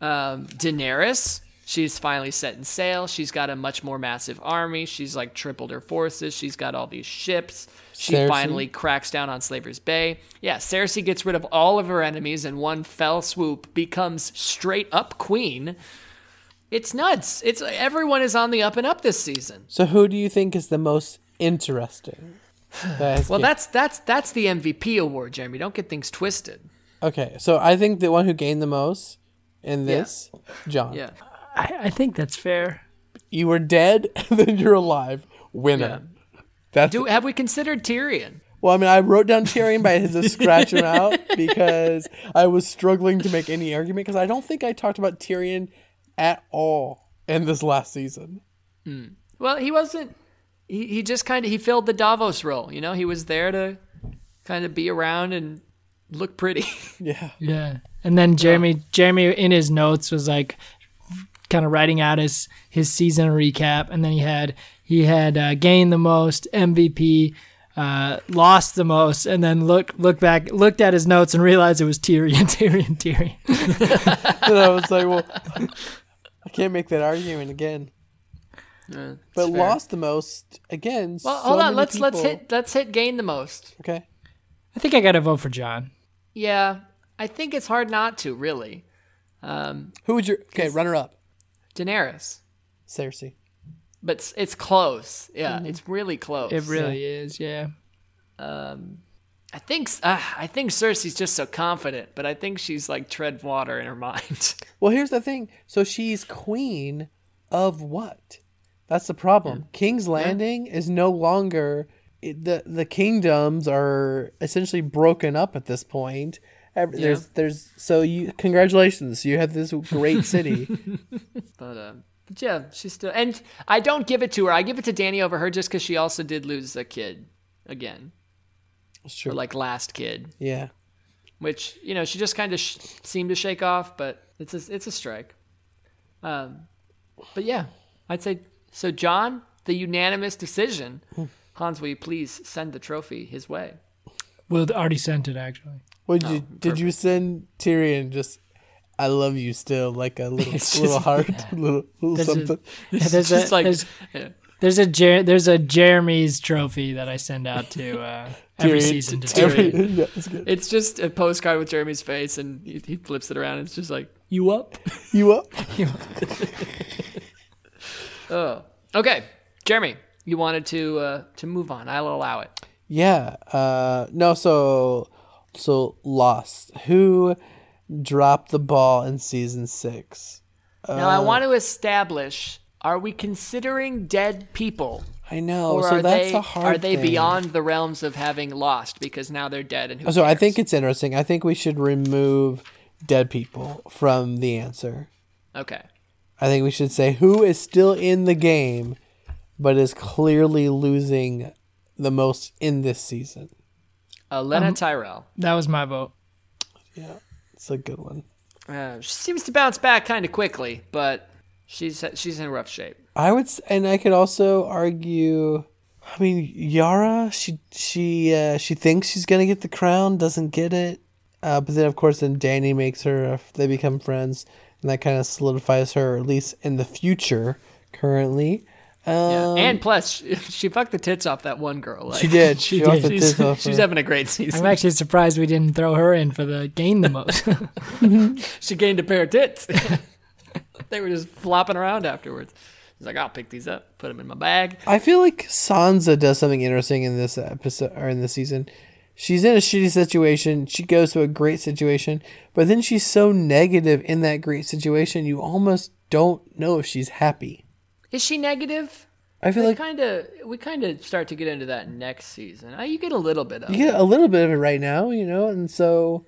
Um, Daenerys, she's finally setting sail. She's got a much more massive army. She's like tripled her forces. She's got all these ships. She
Cersei?
finally cracks down on Slaver's Bay. Yeah, Cersei gets rid of all of her enemies in one fell swoop, becomes straight up queen. It's nuts. It's everyone is on the up and up this season.
So who do you think is the most interesting? That
Well,
ga-
that's that's that's the MVP award, Jeremy. Don't get things twisted.
okay. So I think the one who gained the most in this, Jon.
Yeah.
I, I think that's fair.
You were dead, and then you're alive. Winner. That's
Do have we considered Tyrion?
well. I mean, I wrote down Tyrion, but I had to scratch him out because I was struggling to make any argument because I don't think I talked about Tyrion at all in this last season. Hmm.
Well, he wasn't. He, he just kind of he filled the Davos role. You know, he was there to kind of be around and look pretty.
Yeah.
Yeah. And then Jeremy Jeremy in his notes was like kind of writing out his his season recap and then he had he had uh, gained the most MVP uh, lost the most and then looked looked back looked at his notes and realized it was Tyrion Tyrion Tyrion
and I was like, well, I can't make that argument again.
Uh,
But
fair.
lost the most again.
Well,
so
hold on. Let's let's hit let's hit gain the most.
Okay.
I think I got to vote for Jon
Yeah, I think it's hard not to really. Um,
Who would your okay runner up?
Daenerys,
Cersei.
But it's, it's close. Yeah, it's really close.
it really is yeah
I think uh, I think Cersei's just so confident, but I think she's like tread water in her mind.
Well, here's the thing. So she's queen of what? That's the problem. King's Landing is no longer it, the the kingdoms are essentially broken up at this point. Ev- There's there's so you congratulations you have this great city.
But um, but yeah, she's still. And I don't give it to her. I give it to Dany over her just because she also did lose a kid again,
It's
or
true.
like last kid,
yeah.
which you know she just kind of sh- seemed to shake off. But it's a it's a strike. Um, but yeah, I'd say so. Jon, the unanimous decision. Hans, will you please send the trophy his way?
Will already sent it actually
What did you did you send Tyrion just I love you still like a little little heart little little
There's a-
something.
Yeah, there's a,
Just like
there's,
yeah.
there's a Jer- there's a Jeremy's trophy that I send out to uh, every
Tyrion-
season to
every-
Tyrion.
yeah, it's good.
It's just a postcard with Jeremy's face, and he, he flips it around. And it's just like, "You up?"
You up?
Oh, okay, Jeremy, you wanted to uh, to move on. I'll allow it.
Yeah. Uh no, so so Lost. Who dropped the ball in season six?
now, I want to establish: Are we considering dead people,
I know.
or
so
are
that's
they
a hard
are they
thing.
beyond the realms of having lost because now they're dead? And who
So I think it's interesting. I think we should remove dead people from the answer.
okay.
I think we should say who is still in the game, but is clearly losing the most in this season.
Uh, Lena Tyrell.
That was my vote.
Yeah, it's a good one.
Uh, she seems to bounce back kind of quickly, but she's she's in rough shape.
I would, and I could also argue. I mean, Yara, she she uh, she thinks she's gonna get the crown, doesn't get it, uh, but then of course then Dany makes her. Uh, they become friends, and that kind of solidifies her, at least in the future. Currently,
Yeah.
um,
and plus, she, she fucked the tits off that one girl. Like,
she did.
She
She,
did.
the
She's,
tits off
she's
her.
having a great season.
I'm actually surprised we didn't throw her in for the gain the most.
she gained a pair of tits. they were just flopping around afterwards. He's like, I'll pick these up, put them in my bag.
I feel like Sansa does something interesting in this episode or in this season. She's in a shitty situation. She goes to a great situation, but then she's so negative in that great situation, you almost don't know if she's happy.
Is she negative?
I feel
We
like
kind of we kind of start to get into that next season. Uh, you get a little bit of
you
it.
get a little bit of it right now, you know, and so.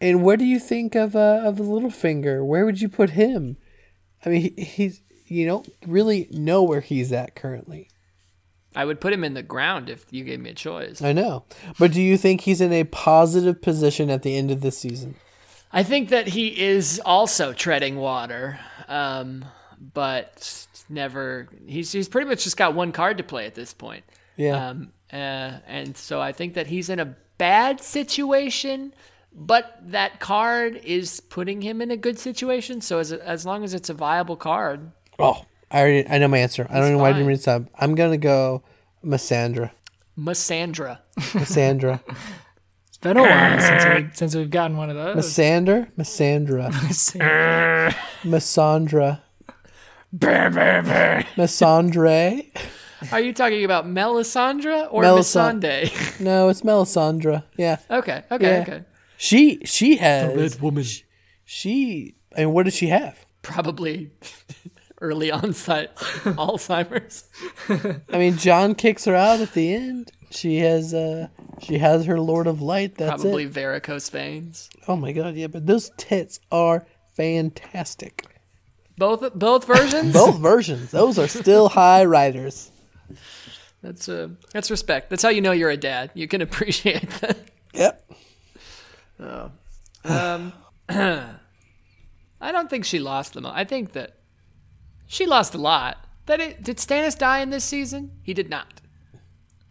And what do you think of uh, of Littlefinger? Where would you put him? I mean, he, he's you don't really know where he's at currently.
I would put him in the ground if you gave me a choice.
I know, but do you think he's in a positive position at the end of this season?
I think that he is also treading water, um, but never. He's he's pretty much just got one card to play at this point.
Yeah.
Um, uh, and so I think that he's in a bad situation, but that card is putting him in a good situation. So as as long as it's a viable card,
Oh, I already I know my answer. I don't
It's
know why I didn't read sub. I'm gonna go Massandra.
Massandra.
Massandra.
it's been a while since we since we've gotten one of those.
Massander? Massandra. Massandra. Melisandre.
Are you talking about Melisandre or
Melisand-
Missandei?
No, it's Melisandre. Yeah,
okay, okay,
Yeah.
okay.
she she has
woman.
she. And what does she have?
Probably early onset Alzheimer's.
I mean, Jon kicks her out at the end. She has uh she has her Lord of Light. That's
Probably
it.
varicose veins.
Oh my god, yeah, but those tits are fantastic.
Both both versions.
Both versions. Those are still high riders.
That's uh, that's respect. That's how you know you're a dad. You can appreciate that.
Yep. Oh.
Um, I don't think she lost the most. I think that she lost a lot. That it did Stannis die in this season? He did not.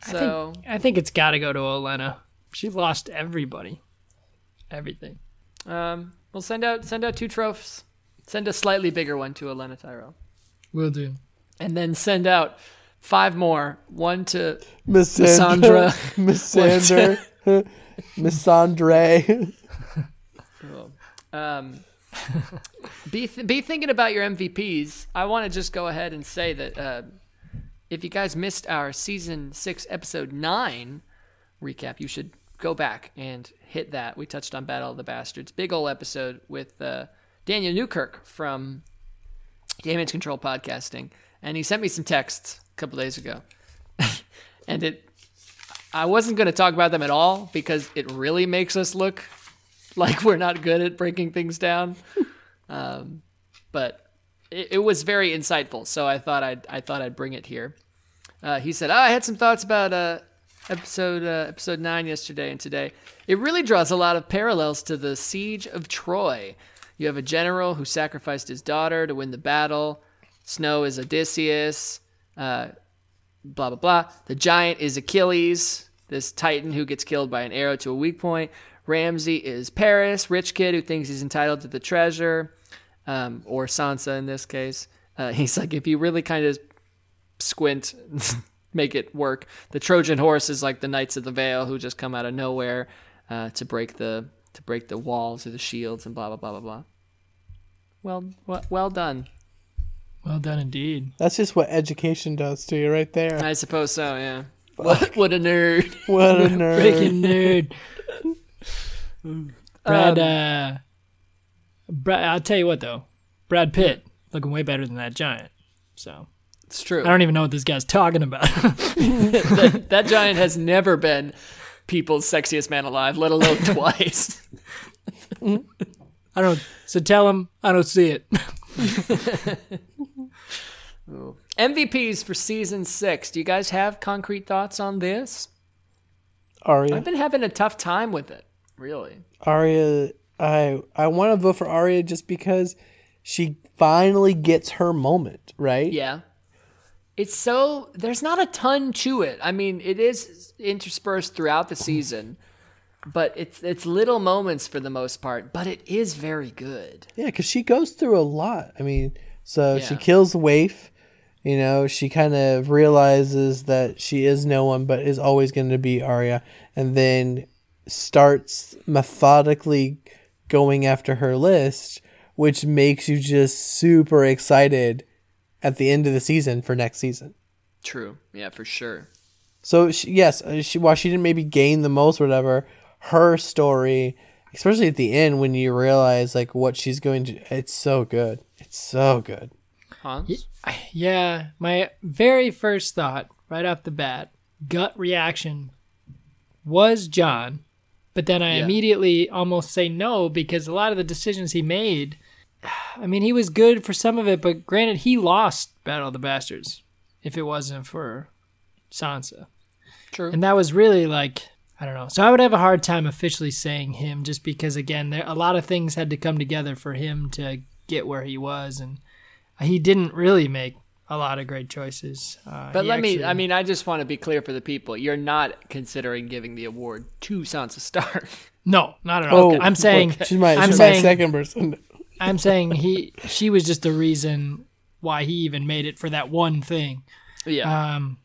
So
I think it's got to go to Olenna. She lost everybody, everything.
um, we'll send out send out two trophies. Send a slightly bigger one to Olenna Tyrell,
Will do.
and then send out five more. One to
Miss
Sandra.
Sandra. Miss Sander. Miss Sandre.
um, be th- be thinking about your MVPs. I want to just go ahead and say that uh, if you guys missed our season six episode nine recap, you should go back and hit that. We touched on Battle of the Bastards, big ol' episode with uh, Daniel Newkirk from Damage Control Podcasting, and he sent me some texts a couple days ago, and it. I wasn't going to talk about them at all because it really makes us look like we're not good at breaking things down. um, but it, it was very insightful, so I thought I'd I thought I'd bring it here. Uh, he said, oh, "I had some thoughts about uh, episode uh, episode nine yesterday and today. It really draws a lot of parallels to the siege of Troy. You have a general who sacrificed his daughter to win the battle. Snow is Odysseus. Uh, blah blah blah. The giant is Achilles, this titan who gets killed by an arrow to a weak point. Ramsay is Paris, rich kid who thinks he's entitled to the treasure, um, or Sansa in this case. Uh, he's like, if you really kind of squint, make it work. The Trojan horse is like the Knights of the Vale who just come out of nowhere uh, to break the to break the walls or the shields and blah blah blah blah blah. Well, well, well done.
Well done indeed.
That's just what education does to you right there.
I suppose so. Yeah. What, what a nerd.
What a nerd.
Freaking nerd. Brad, uh, Brad, I'll tell you what though, Brad Pitt looking way better than that giant. So
It's true.
I don't even know what this guy's talking about.
that, that giant has never been people's sexiest man alive, let alone twice.
I don't. So tell him I don't see it.
MVPs for season six. Do you guys have concrete thoughts on this?
Arya.
I've been having a tough time with it. Really.
Arya, I I want to vote for Arya just because she finally gets her moment, right?
Yeah. It's so there's not a ton to it. I mean, it is interspersed throughout the season, but it's it's little moments for the most part, but it is very good.
Yeah, because she goes through a lot. I mean, so she kills waif. You know, she kind of realizes that she is no one, but is always going to be Arya, and then starts methodically going after her list, which makes you just super excited at the end of the season for next season.
True. Yeah, for sure.
So she, yes, uh, she while she didn't maybe gain the most, or whatever, her story, especially at the end when you realize like what she's going to, it's so good. It's so good.
Hans?
Yeah, my very first thought right off the bat, gut reaction was Jon, but then I
Yeah.
immediately almost say no because a lot of the decisions he made, I mean, he was good for some of it, but granted, he lost Battle of the Bastards if it wasn't for Sansa.
True.
And that was really like I don't know. So I would have a hard time officially saying him just because again, there a lot of things had to come together for him to get where he was and he didn't really make a lot of great choices. Uh,
But
he
let me I mean, I just want to be clear for the people. You're not considering giving the award to Sansa Stark.
no, not at all.
Oh,
I'm saying
she's my
I'm
she's my
saying-
second person.
I'm saying he she was just the reason why he even made it for that one thing.
yeah.
Um,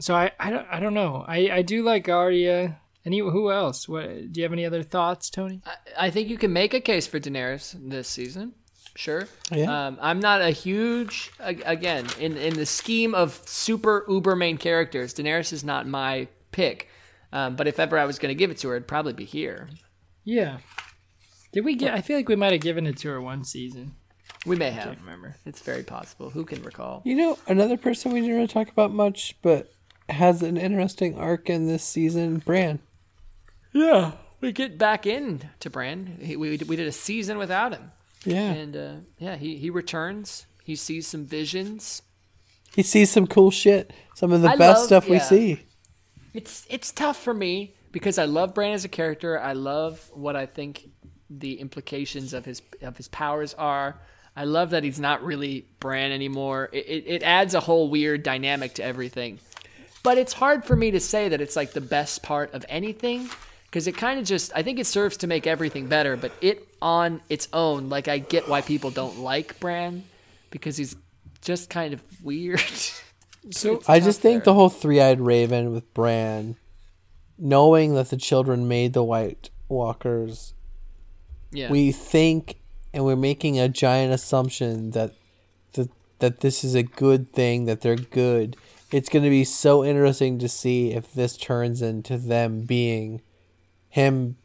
so I, I don't I don't know. I, I do like Arya. Any who else? What do you have any other thoughts, Tony?
I think you can make a case for Daenerys this season. Sure.
Yeah.
Um, I'm not a huge again in in the scheme of super uber main characters. Daenerys is not my pick. Um, but if ever I was going to give it to her, it'd probably be here.
Yeah. Did we get? I feel like we might have given it to her one season.
We may have.
Can't remember.
It's very possible. Who can recall?
You know, another person we didn't really talk about much, but has an interesting arc in this season, Bran.
Yeah. We get back in to Bran. He, we we did a season without him,
Yeah.
and uh, yeah, he he returns. He sees some visions.
He sees some cool shit. Some of the
I
best
love-
stuff we see.
It's it's tough for me because I love Bran as a character. I love what I think the implications of his of his powers are. I love that he's not really Bran anymore. It, it, it adds a whole weird dynamic to everything. But it's hard for me to say that it's like the best part of anything because it kind of just I think it serves to make everything better. But it on its own, like I get why people don't like Bran because he's just kind of weird.
So
I just think
there.
the whole three-eyed raven with Bran, knowing that the children made the White Walkers,
yeah.
we think and we're making a giant assumption that that that this is a good thing, that they're good. It's going to be so interesting to see if this turns into them being him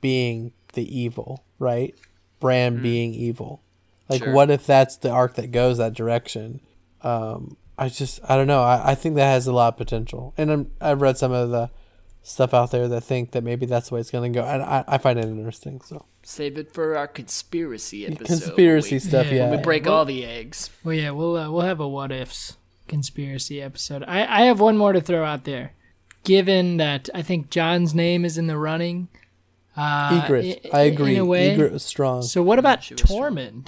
being the evil, right? Bran being evil. Like
Sure.
what if that's the arc that goes that direction? Um I just I don't know. I, I think that has a lot of potential. And I'm, I've read some of the stuff out there that think that maybe that's the way it's going to go. And I, I find it interesting. So
Save it for our conspiracy episode.
conspiracy
when we-
stuff,
Yeah.
yeah.
We break all the eggs.
Well, yeah, we'll uh, we'll have a what ifs conspiracy episode. I I have one more to throw out there. Given that I think Jon's name is in the running, uh,
Ygritte.
i-
I
i-
agree.
In a way,
Ygritte was strong.
So what about
she strong.
Tormund?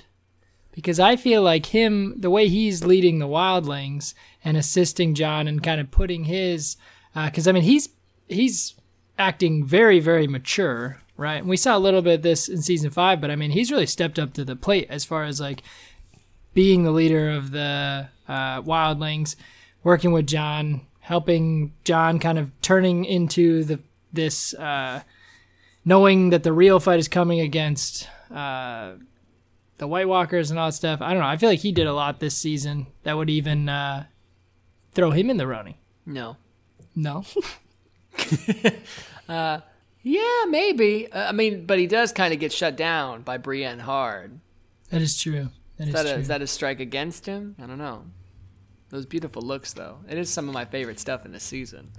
Because I feel like him, the way he's leading the wildlings and assisting John and kind of putting his, because I mean he's he's acting very very mature, right? And we saw a little bit of this in season five, but I mean he's really stepped up to the plate as far as like being the leader of the uh, wildlings, working with Jon, helping Jon kind of turning into the this. Uh, knowing that the real fight is coming against uh, the White Walkers and all that stuff. I don't know. I feel like he did a lot this season that would even uh, throw him in the running.
No.
No,
Yeah, maybe. Uh, I mean, but he does kind of get shut down by Brienne hard.
that is true. That
Is
is
that, a, is that a strike against him? I don't know. Those beautiful looks, though. It is some of my favorite stuff in the season.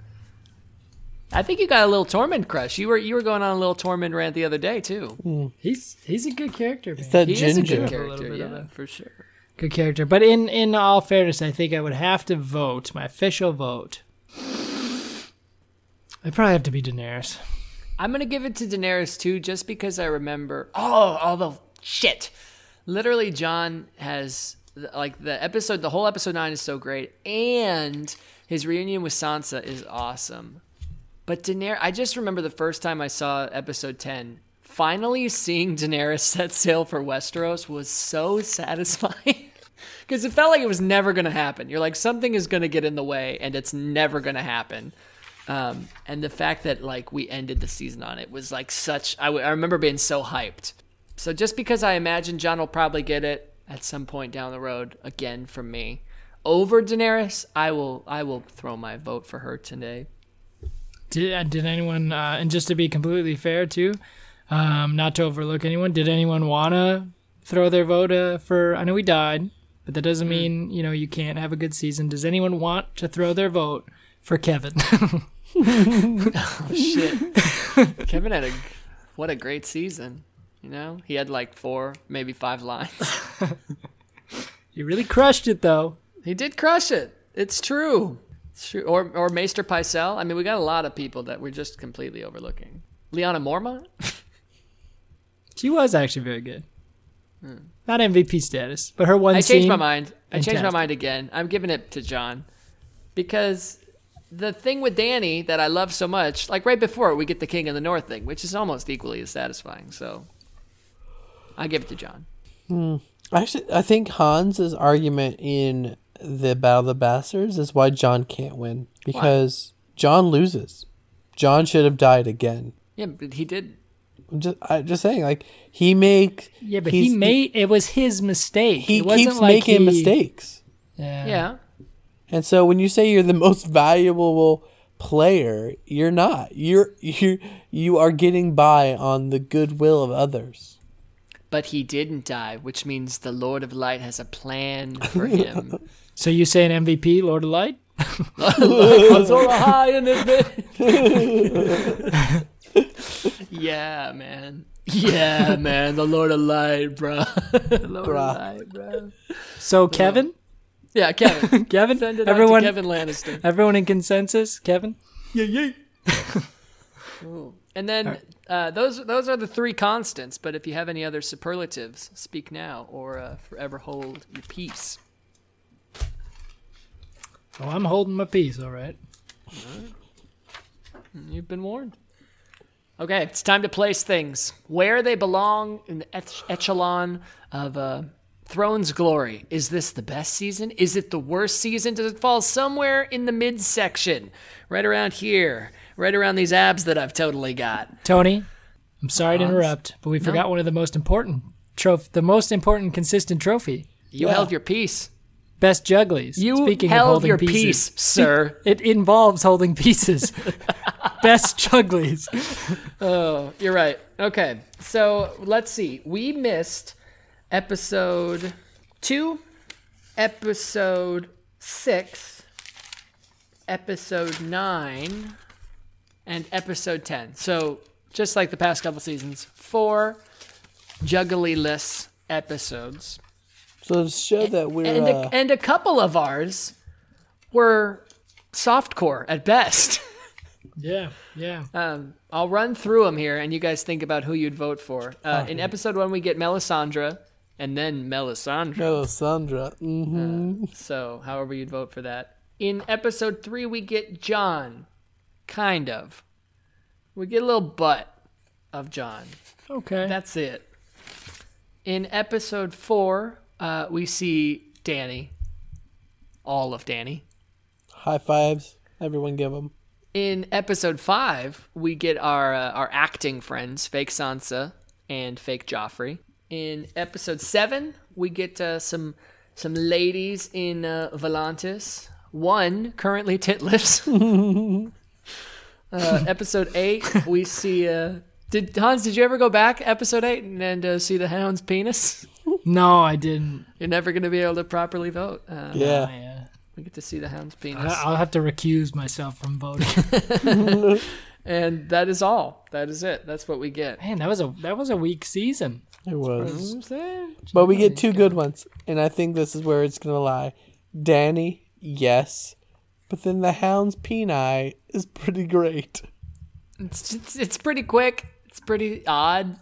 I think you got a little Tormund crush. You were you were going on a little Tormund rant the other day too. Hmm.
he's he's a good character. Man.
that
He is a
ginger.
good
A
character,
bit
yeah, for sure.
good character. But in in all fairness, I think I would have to vote my official vote. I probably have to be Daenerys.
I'm gonna give it to Daenerys too, just because I remember. Oh, all the shit. Literally, Jon has like the episode. The whole episode nine is so great, and his reunion with Sansa is awesome. But Daenerys, I just remember the first time I saw episode ten. Finally, seeing Daenerys set sail for Westeros was so satisfying. Because it felt like it was never going to happen. You're like, something is going to get in the way, and it's never going to happen. Um, and the fact that like we ended the season on it was like such. I, w- I remember being so hyped. So just because I imagine Jon will probably get it at some point down the road again from me over Daenerys, I will I will throw my vote for her today.
Did uh, did anyone? Uh, and just to be completely fair too, um, not to overlook anyone. Did anyone wanna throw their vote uh, for? I know we died, but that doesn't mean you know you can't have a good season. Does anyone want to throw their vote for Kevan?
Oh shit, Kevan had a what a great season. You know, he had like four, maybe five lines.
you really crushed it though.
He did crush it. It's true. It's true. Or or Maester Pycelle. I mean, we got a lot of people that we're just completely overlooking. Lyanna Mormont.
She was actually very good. Hmm. Not MVP status, but her one
I changed my mind. I changed my mind again. I'm giving it to Jon because the thing with Dany that I love so much, like right before we get the King of the North thing, which is almost equally as satisfying. So I give it to Jon. Hmm.
Actually, I think Hans's argument in the Battle of the Bastards is why Jon can't win because Jon loses. Jon should have died again.
Yeah, but he did.
I'm just I'm just saying like he make
Yeah, but he made it was his mistake.
he
it wasn't
keeps
like
making
he-
mistakes.
Yeah.
Yeah.
And so when you say you're the most valuable player, you're not. You're you you are getting by on the goodwill of others.
But he didn't die, which means the Lord of Light has a plan for him.
So you say an MVP, Lord of Light?
I'm high in this bit. yeah, man. Yeah, man. The Lord of Light, bro. the Lord
Bruh.
of Light, bro.
So Kevan?
Yeah, Kevan.
Kevan?
Send it
everyone
to Kevan Lannister.
everyone in consensus? Kevan?
Yeah, yeah. and then uh, those those are the three constants. But if you have any other superlatives, speak now or uh, forever hold your peace.
Oh, I'm holding my peace, all right.
You've been warned. Okay, it's time to place things where they belong in the ech- echelon of uh, Thrones glory. Is this the best season? Is it the worst season? Does it fall somewhere in the midsection? Right around here. Right around these abs that I've totally got.
Tony, I'm sorry to interrupt, but we forgot one of the most important trophy, the most important consistent trophy.
You held your peace.
Best jugglies.
You
Speaking of
held
holding
your
pieces,
peace, sir.
It involves holding pieces. Best jugglies.
Oh, you're right. Okay, so let's see. We missed episode two, episode six, episode nine, and episode ten. So just like the past couple seasons, four juggly-less episodes,
So to show that we're
and
uh,
a, and a couple of ours were softcore at best.
Yeah, yeah.
Um, I'll run through them here, and you guys think about who you'd vote for. Uh, in episode one, we get Melisandre, and then Melisandre.
Melisandre. hmm
So, however you'd vote for that. In episode three, we get Jon, kind of. We get a little butt of Jon.
Okay.
That's it. In episode four, uh, we see Dany, all of Dany.
High fives. Everyone give them.
In episode five, we get our uh, our acting friends, fake Sansa and fake Joffrey. In episode seven, we get uh, some some ladies in uh, Volantis. One currently titlips. uh, episode eight, we see. Uh, did Hans? Did you ever go back episode eight and, and uh, see the hound's penis?
no, I didn't.
You're never going to be able to properly vote. Uh,
Yeah.
Yeah.
We get to see the hound's penis.
I- I'll have to recuse myself from voting.
and that is all. That is it. That's what we get.
Man, that was a that was a weak season.
It was.
But
But we get two good ones, and I think this is where it's gonna lie. Dany, yes, but then the Hound's Peni is pretty great.
It's, it's it's pretty quick. It's pretty odd.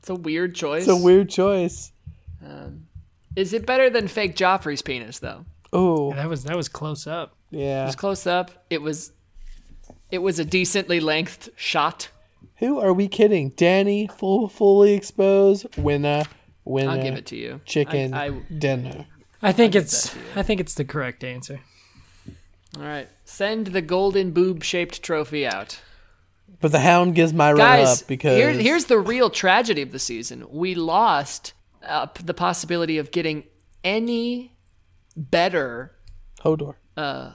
It's a weird choice.
It's a weird choice.
Um, is it better than fake Joffrey's penis though?
Oh,
That was that was close up.
yeah.
it was close up. It was it was a decently lengthed shot.
Who are we kidding? Dany, full, fully exposed, winner, winner.
I'll give it to you.
Chicken
I, I,
dinner.
I think it's
that to you.
I think it's the correct answer.
All right. Send the golden boob shaped trophy out.
But the Hound gives my run
Guys,
up because
here, here's the real tragedy of the season. We lost uh, the possibility of getting any better
Hodor.
Uh,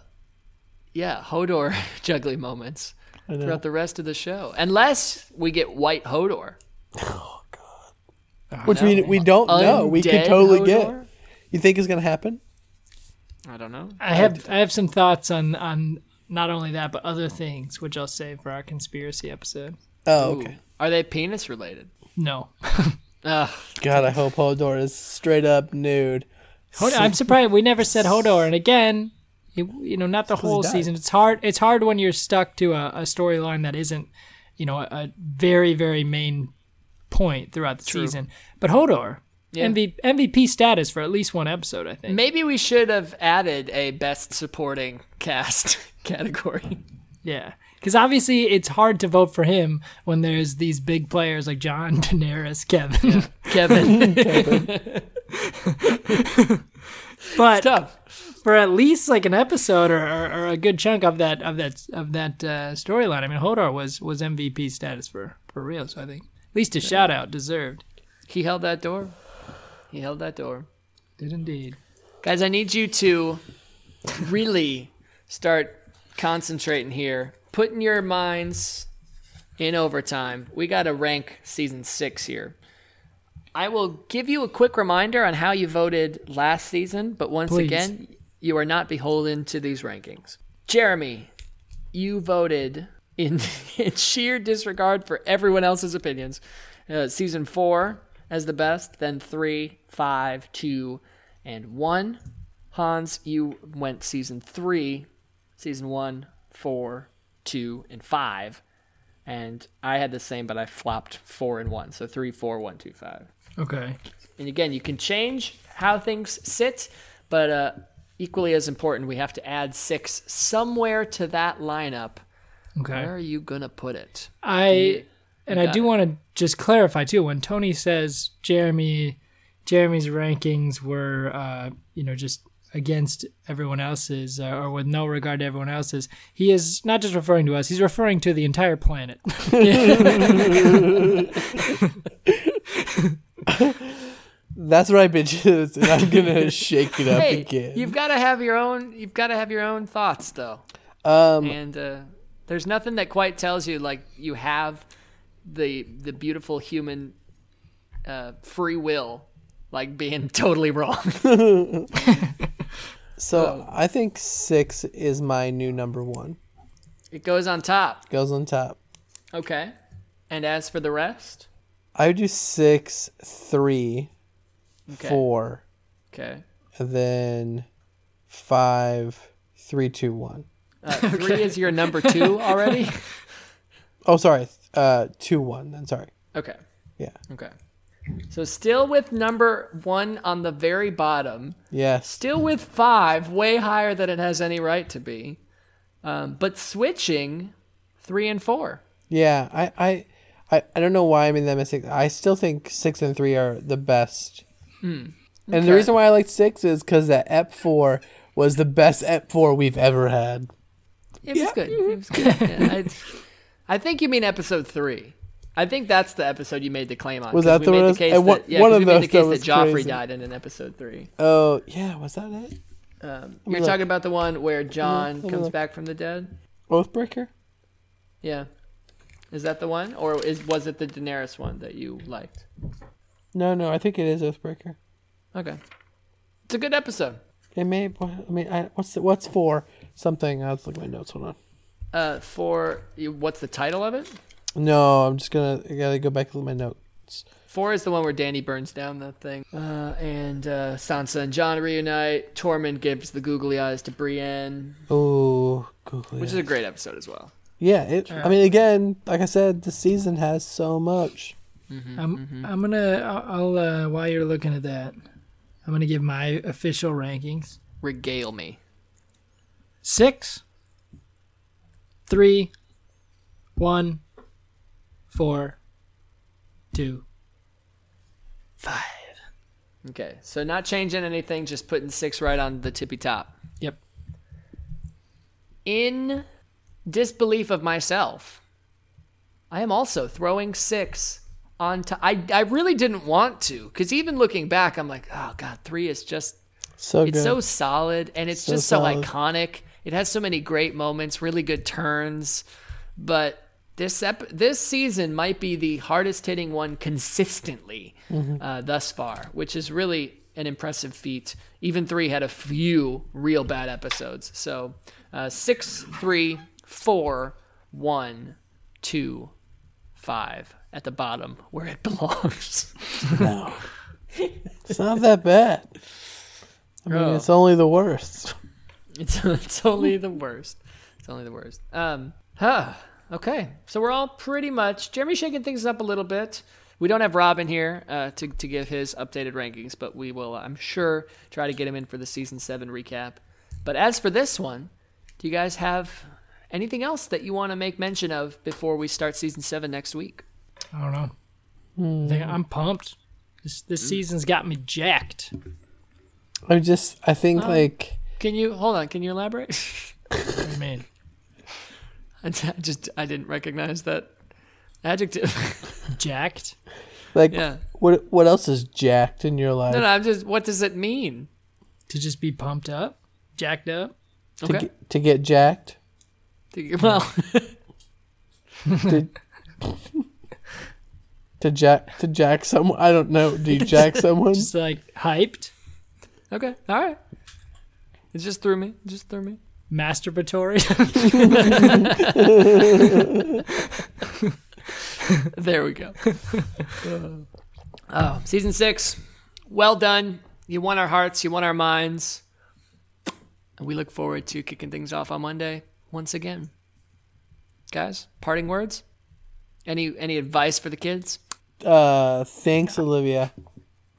yeah, Hodor juggling moments throughout the rest of the show. Unless we get white Hodor. Oh God!
Which we we don't know. We could totally get. You think it's gonna happen?
I don't know.
I have I have some thoughts on on not only that but other things which I'll save for our conspiracy episode.
Oh,
Ooh.
okay.
Are they penis related?
No.
Ugh.
God, I hope Hodor is straight up nude.
Hodor, I'm surprised we never said Hodor. And again, you, you know, not the whole season. It's hard. It's hard when you're stuck to a, a storyline that isn't, you know, a, a very very main point throughout the season. But Hodor,
Yeah.
MV, MVP status for at least one episode, I think.
Maybe we should have added a best supporting cast category.
Yeah, because obviously it's hard to vote for him when there's these big players like Jon, Daenerys, Kevan.
Kevan.
but
Tough.
for at least like an episode or, or, or a good chunk of that of that of that uh, storyline. I mean, Hodor was was MVP status for for real. So I think at least a shout out deserved.
He held that door. He held that door.
Did indeed.
Guys, I need you to really start concentrating here. Putting your minds in overtime. We got to rank season six here. I will give you a quick reminder on how you voted last season, but once
Please.
again, you are not beholden to these rankings. Jeremy, you voted in, in sheer disregard for everyone else's opinions. Uh, season four as the best, then three, five, two, and one. Hans, you went season three, season one, four, two, and five. And I had the same, but I flopped four and one. So three, four, one, two, five.
Okay.
And again, you can change how things sit, but uh, equally as important, we have to add six somewhere to that lineup.
Okay.
Where are you gonna put it?
I and I do want to just clarify too. When Tony says Jeremy, Jeremy's rankings were, uh, you know, just against everyone else's uh, or with no regard to everyone else's, he is not just referring to us; he's referring to the entire planet.
That's right, bitches. And I'm gonna shake it up
Hey,
again.
you've got to have your own. You've got to have your own thoughts, though.
um,
And uh, there's nothing that quite tells you like you have the the beautiful human uh, free will, like being totally wrong.
so I think six is my new number one.
it goes on top.
Goes on top.
Okay. And as for the rest,
I would do six, three,
okay.
four,
Okay.
and then five, three, two, one.
Uh, three is your number two already.
Oh, sorry. Uh, two, one. Then sorry.
Okay.
Yeah.
Okay. So still with number one on the very bottom,
Yes.
still with five, way higher than it has any right to be, um, but switching three and four.
Yeah. I, I, I, I don't know why I made that mistake. I still think six and three are the best. And the reason why I like six is because that Ep four was the best Ep four we've ever had.
It was good. It was good. Yeah, I, I think you mean episode three. I think that's the episode you made the claim on.
Was that the one
the case
one-
that, yeah,
one of
we made the
that
case that
was
Joffrey
crazy.
died in an episode three.
Oh yeah, was that it?
Um, you're talking about the one where
Jon
comes back from the dead.
Oathbreaker.
Yeah, is that the one, or is was it the Daenerys one that you liked?
No, no, I think it is Oathbreaker.
Okay, it's a good episode.
It may. I mean, I, what's what's for something? I'll look at my notes. Hold on.
Uh, for what's the title of it?
No, I'm just gonna. I gotta go back and look at my notes.
Four is the one where Dany burns down the thing. Uh, and uh, Sansa and Jon reunite. Tormund gives the googly eyes to Brienne,
Oh, Google.
which is a great episode as well.
yeah. It, I mean, again, like I said, the season has so much.
I'm I'm gonna I'll, I'll uh, while you're looking at that, I'm gonna give my official rankings.
Regale me.
Six, three, one, four, two, five.
Okay, so not changing anything, just putting six right on the tippy top.
Yep.
In disbelief of myself, I am also throwing six on top. I, I really didn't want to, because even looking back, I'm like, oh god, three is just
So
it's
good.
so solid and it's
So
just so iconic. It has so many great moments, really good turns, but this ep- this season might be the hardest hitting one consistently
Mm-hmm.
uh, thus far, which is really an impressive feat. Even three had a few real bad episodes. So uh, six, three, four, one, two, five at the bottom where it belongs.
no, it's not that bad. I mean,
Oh.
it's only the worst.
It's it's only the worst. It's only the worst. Um, huh. Okay, so we're all pretty much Jeremy shaking things up a little bit. We don't have Robin here uh, to to give his updated rankings, but we will, I'm sure, try to get him in for the season seven recap. But as for this one, do you guys have anything else that you want to make mention of before we start season seven next week?
I don't know. I think I'm pumped. This this season's got me jacked.
I just, I think like
Can you hold on? Can you elaborate?
I mean,
I just I didn't recognize that Adjective.
Jacked.
Like,
Yeah.
what what else is jacked in your life?
No, no, I'm just. What does it mean?
To just be pumped up, jacked up.
to,
Okay.
get, to get jacked?
Well,
To, to jack to jack someone? I don't know. Do you jack someone?
Just like hyped,
okay. All right. It just threw me. It just threw me.
masturbatory.
There we go. oh, season six. Well done. You won our hearts. You won our minds. And we look forward to kicking things off on Monday once again. Guys, parting words? Any any advice for the kids?
Uh, thanks, Olivia.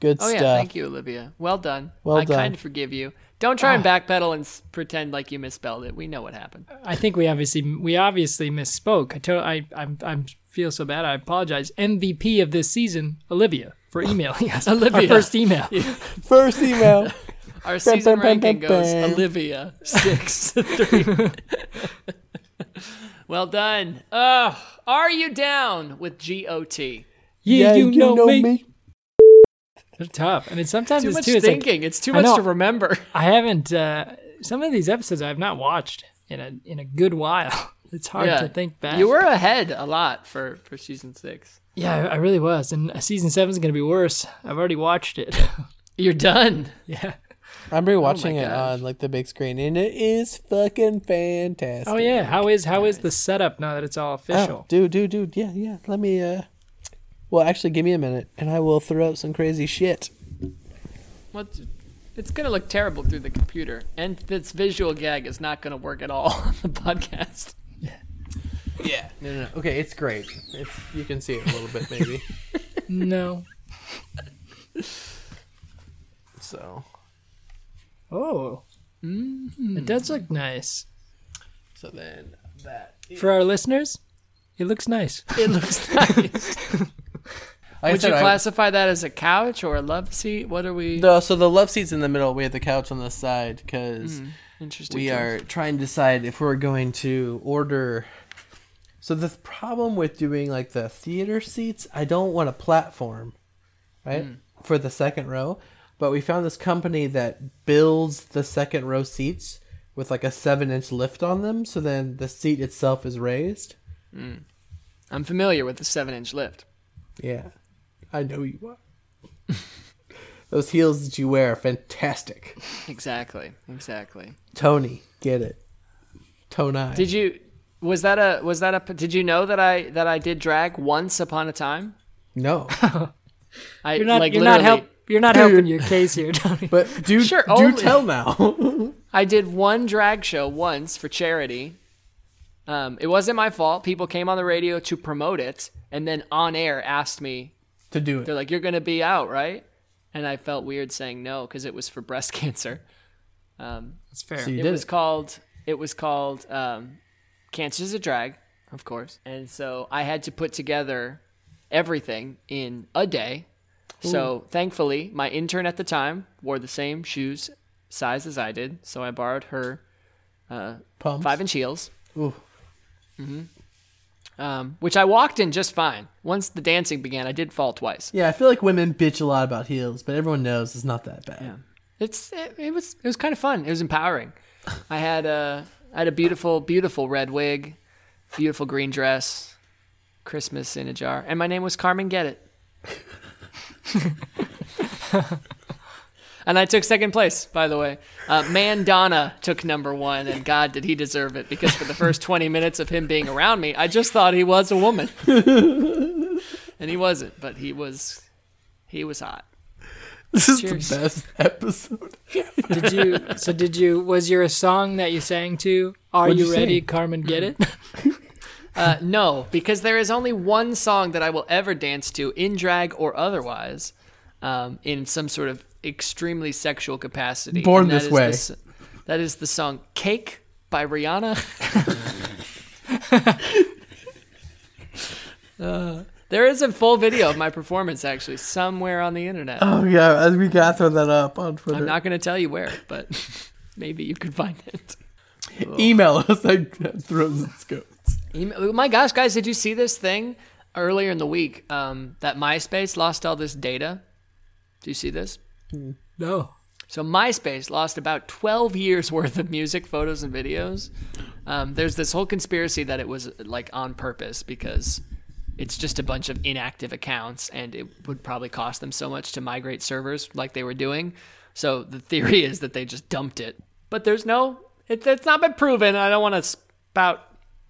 Good
Oh
stuff.
yeah, thank you, Olivia. Well done.
Well
I
done.
kind of forgive you. Don't try and ah. backpedal and s- pretend like you misspelled it. We know what happened.
I think we obviously we obviously misspoke. I to, I I'm, I'm feel so bad. I apologize. MVP of this season, Olivia, for emailing us.
Olivia.
Our first email.
First email.
Our season
bam, bam,
ranking
bam,
goes
bam.
Olivia six three. well done. Ugh. Are you down with GOT?
Yeah, you, know, me.
me.
They're tough, I mean, sometimes
Too
it's
much
too. It's like
thinking. it's too much
know.
to remember.
I haven't. Uh, some of these episodes I have not watched in a in a good while. It's hard
Yeah.
to think back.
You were ahead a lot for for season six.
Yeah, I I really was, and uh, season seven is gonna be worse. I've already watched it.
You're done.
yeah.
I'm rewatching it
gosh.
on like the big screen, and it is fucking fantastic.
Oh yeah. How is how is the setup now that it's all official?
Oh, dude, dude, dude. Yeah, yeah. Let me. uh Well, actually, give me a minute, and I will throw out some crazy shit.
What? It's gonna look terrible through the computer, and this visual gag is not gonna work at all on the podcast.
Yeah. No, no, no. Okay, it's great. If you can see it a little bit, maybe.
No.
so,
Oh. Mm-hmm. It does look nice.
so then that.
For our listeners, it looks nice.
It looks nice.
Like I
Would you
said, I-
classify that as a couch or a love seat? What are we?
No, so the love seat's in the middle. We have the couch on the side because hmm,
Interesting.
we
choice.
are trying to decide if we're going to order. So the problem with doing like the theater seats, I don't want a platform, right, hmm. for the second row. But we found this company that builds the second row seats with like a seven inch lift on them, so then the seat itself is raised. Hmm.
I'm familiar with the seven-inch lift.
Yeah, I know you are. Those heels that you wear are fantastic.
Exactly. Exactly.
Tony, get it. Tony.
Did you? Was that a? Was that a? Did you know that I that I did drag once upon a time?
no.
I
You're not
like
you're not help you're not helping your case here, Tony.
But do
Sure,
do
only-
tell now.
I did one drag show once for charity. Um, it wasn't my fault. People came on the radio to promote it, and then on air asked me.
To do it.
They're like, "You're gonna be out, right?" And I felt weird saying no because it was for breast cancer. Um,
That's fair.
So you
it
did
was
it.
called. It was called um, "Cancer's a Drag," of course, and so I had to put together everything in a day. So thankfully, my intern at the time wore the same shoes size as I did, so I borrowed her uh,
Pumps.
five inch heels,
Ooh.
Um, which I walked in just fine. Once the dancing began, I did fall twice.
Yeah, I feel like women bitch a lot about heels, but everyone knows it's not that bad. Yeah.
It's it, it was it was kind of fun. It was empowering. I had a I had a beautiful beautiful red wig, beautiful green dress, Christmas in a jar, and my name was Carmen Get It. and I took second place, by the way. Uh, Mandana took number one, and God did he deserve it because for the first twenty minutes of him being around me, I just thought he was a woman, and he wasn't, but he was he was hot.
This is
Cheers.
the best episode.
Did you so did you was your a song that you sang to Are
What'd
you,
you
ready,
sing?
Carmen get it?
Uh, no, because there is only one song that I will ever dance to, in drag or otherwise, um, in some sort of extremely sexual capacity.
Born This Way.
the that is the song "Cake" by Rihanna. Uh, there is a full video of my performance actually somewhere on the internet.
Oh yeah, as we gotta throw that up on Twitter.
I'm not going to tell you where, but maybe you could find it.
Email us at throws and scopes.
Email- oh my gosh, guys, did you see this thing? earlier in the week um, that MySpace lost all this data. Do you see this?
No.
So MySpace lost about 12 years worth of music, photos, and videos. Um, there's this whole conspiracy that it was like on purpose because it's just a bunch of inactive accounts, and it would probably cost them so much to migrate servers like they were doing. So the theory is that they just dumped it, but there's no, it, it's not been proven. I don't want to spout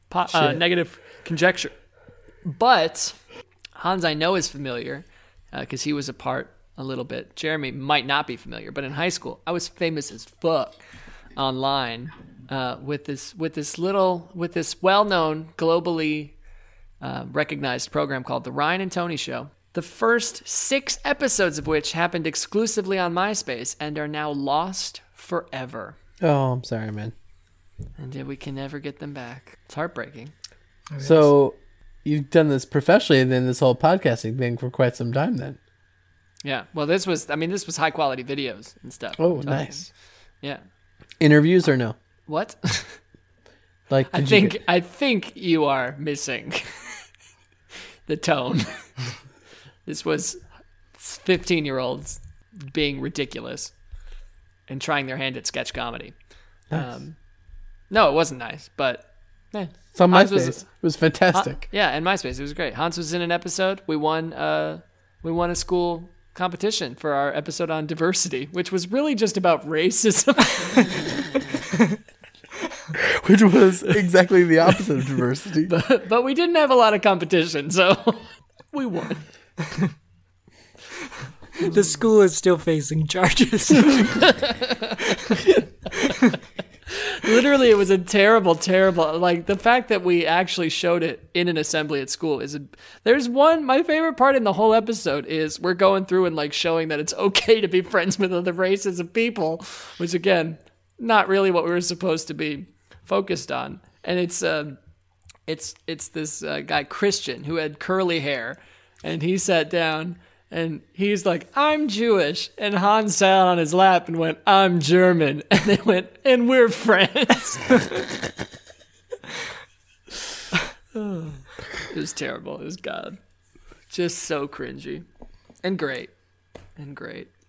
po- uh, negative conjecture, but Hans I know is familiar because he was a part a little bit. Jeremy might not be familiar, but in high school I was famous as fuck online uh, with this with this little with this well known globally uh, recognized program called the Ryan and Tony Show. The first six episodes of which happened exclusively on MySpace and are now lost forever.
Oh, I'm sorry, man.
And we can never get them back. It's heartbreaking.
So you've done this professionally and then this whole podcasting thing for quite some time then.
Yeah. Well, this was, I mean, this was high quality videos and stuff.
Oh,
Talking-
nice.
Yeah.
Interviews or no?
What?
Like
I think
get-
I think you are missing the tone. this was 15 year olds being ridiculous and trying their hand at sketch comedy. Um, no, it wasn't nice, but eh.
it's on
Hans
MySpace.
was-
it was fantastic.
yeah, and MySpace, it was great. Hans was in an episode. We won. Uh, we won a school competition for our episode on diversity, which was really just about racism.
Which was exactly the opposite of diversity.
but we didn't have a lot of competition, so we won.
The school is still facing charges.
Literally, it was a terrible, terrible. Like the fact that we actually showed it in an assembly at school is. A, there's one. My favorite part in the whole episode is we're going through and like showing that it's okay to be friends with other races of people, which again, not really what we were supposed to be focused on. And it's um, it's it's this uh, guy Christian who had curly hair, and he sat down and he's like, "I'm Jewish," and Hans sat on his lap and went, "I'm German," and they went, "And we're friends." it was terrible. It was God, just so cringy, and great, and great.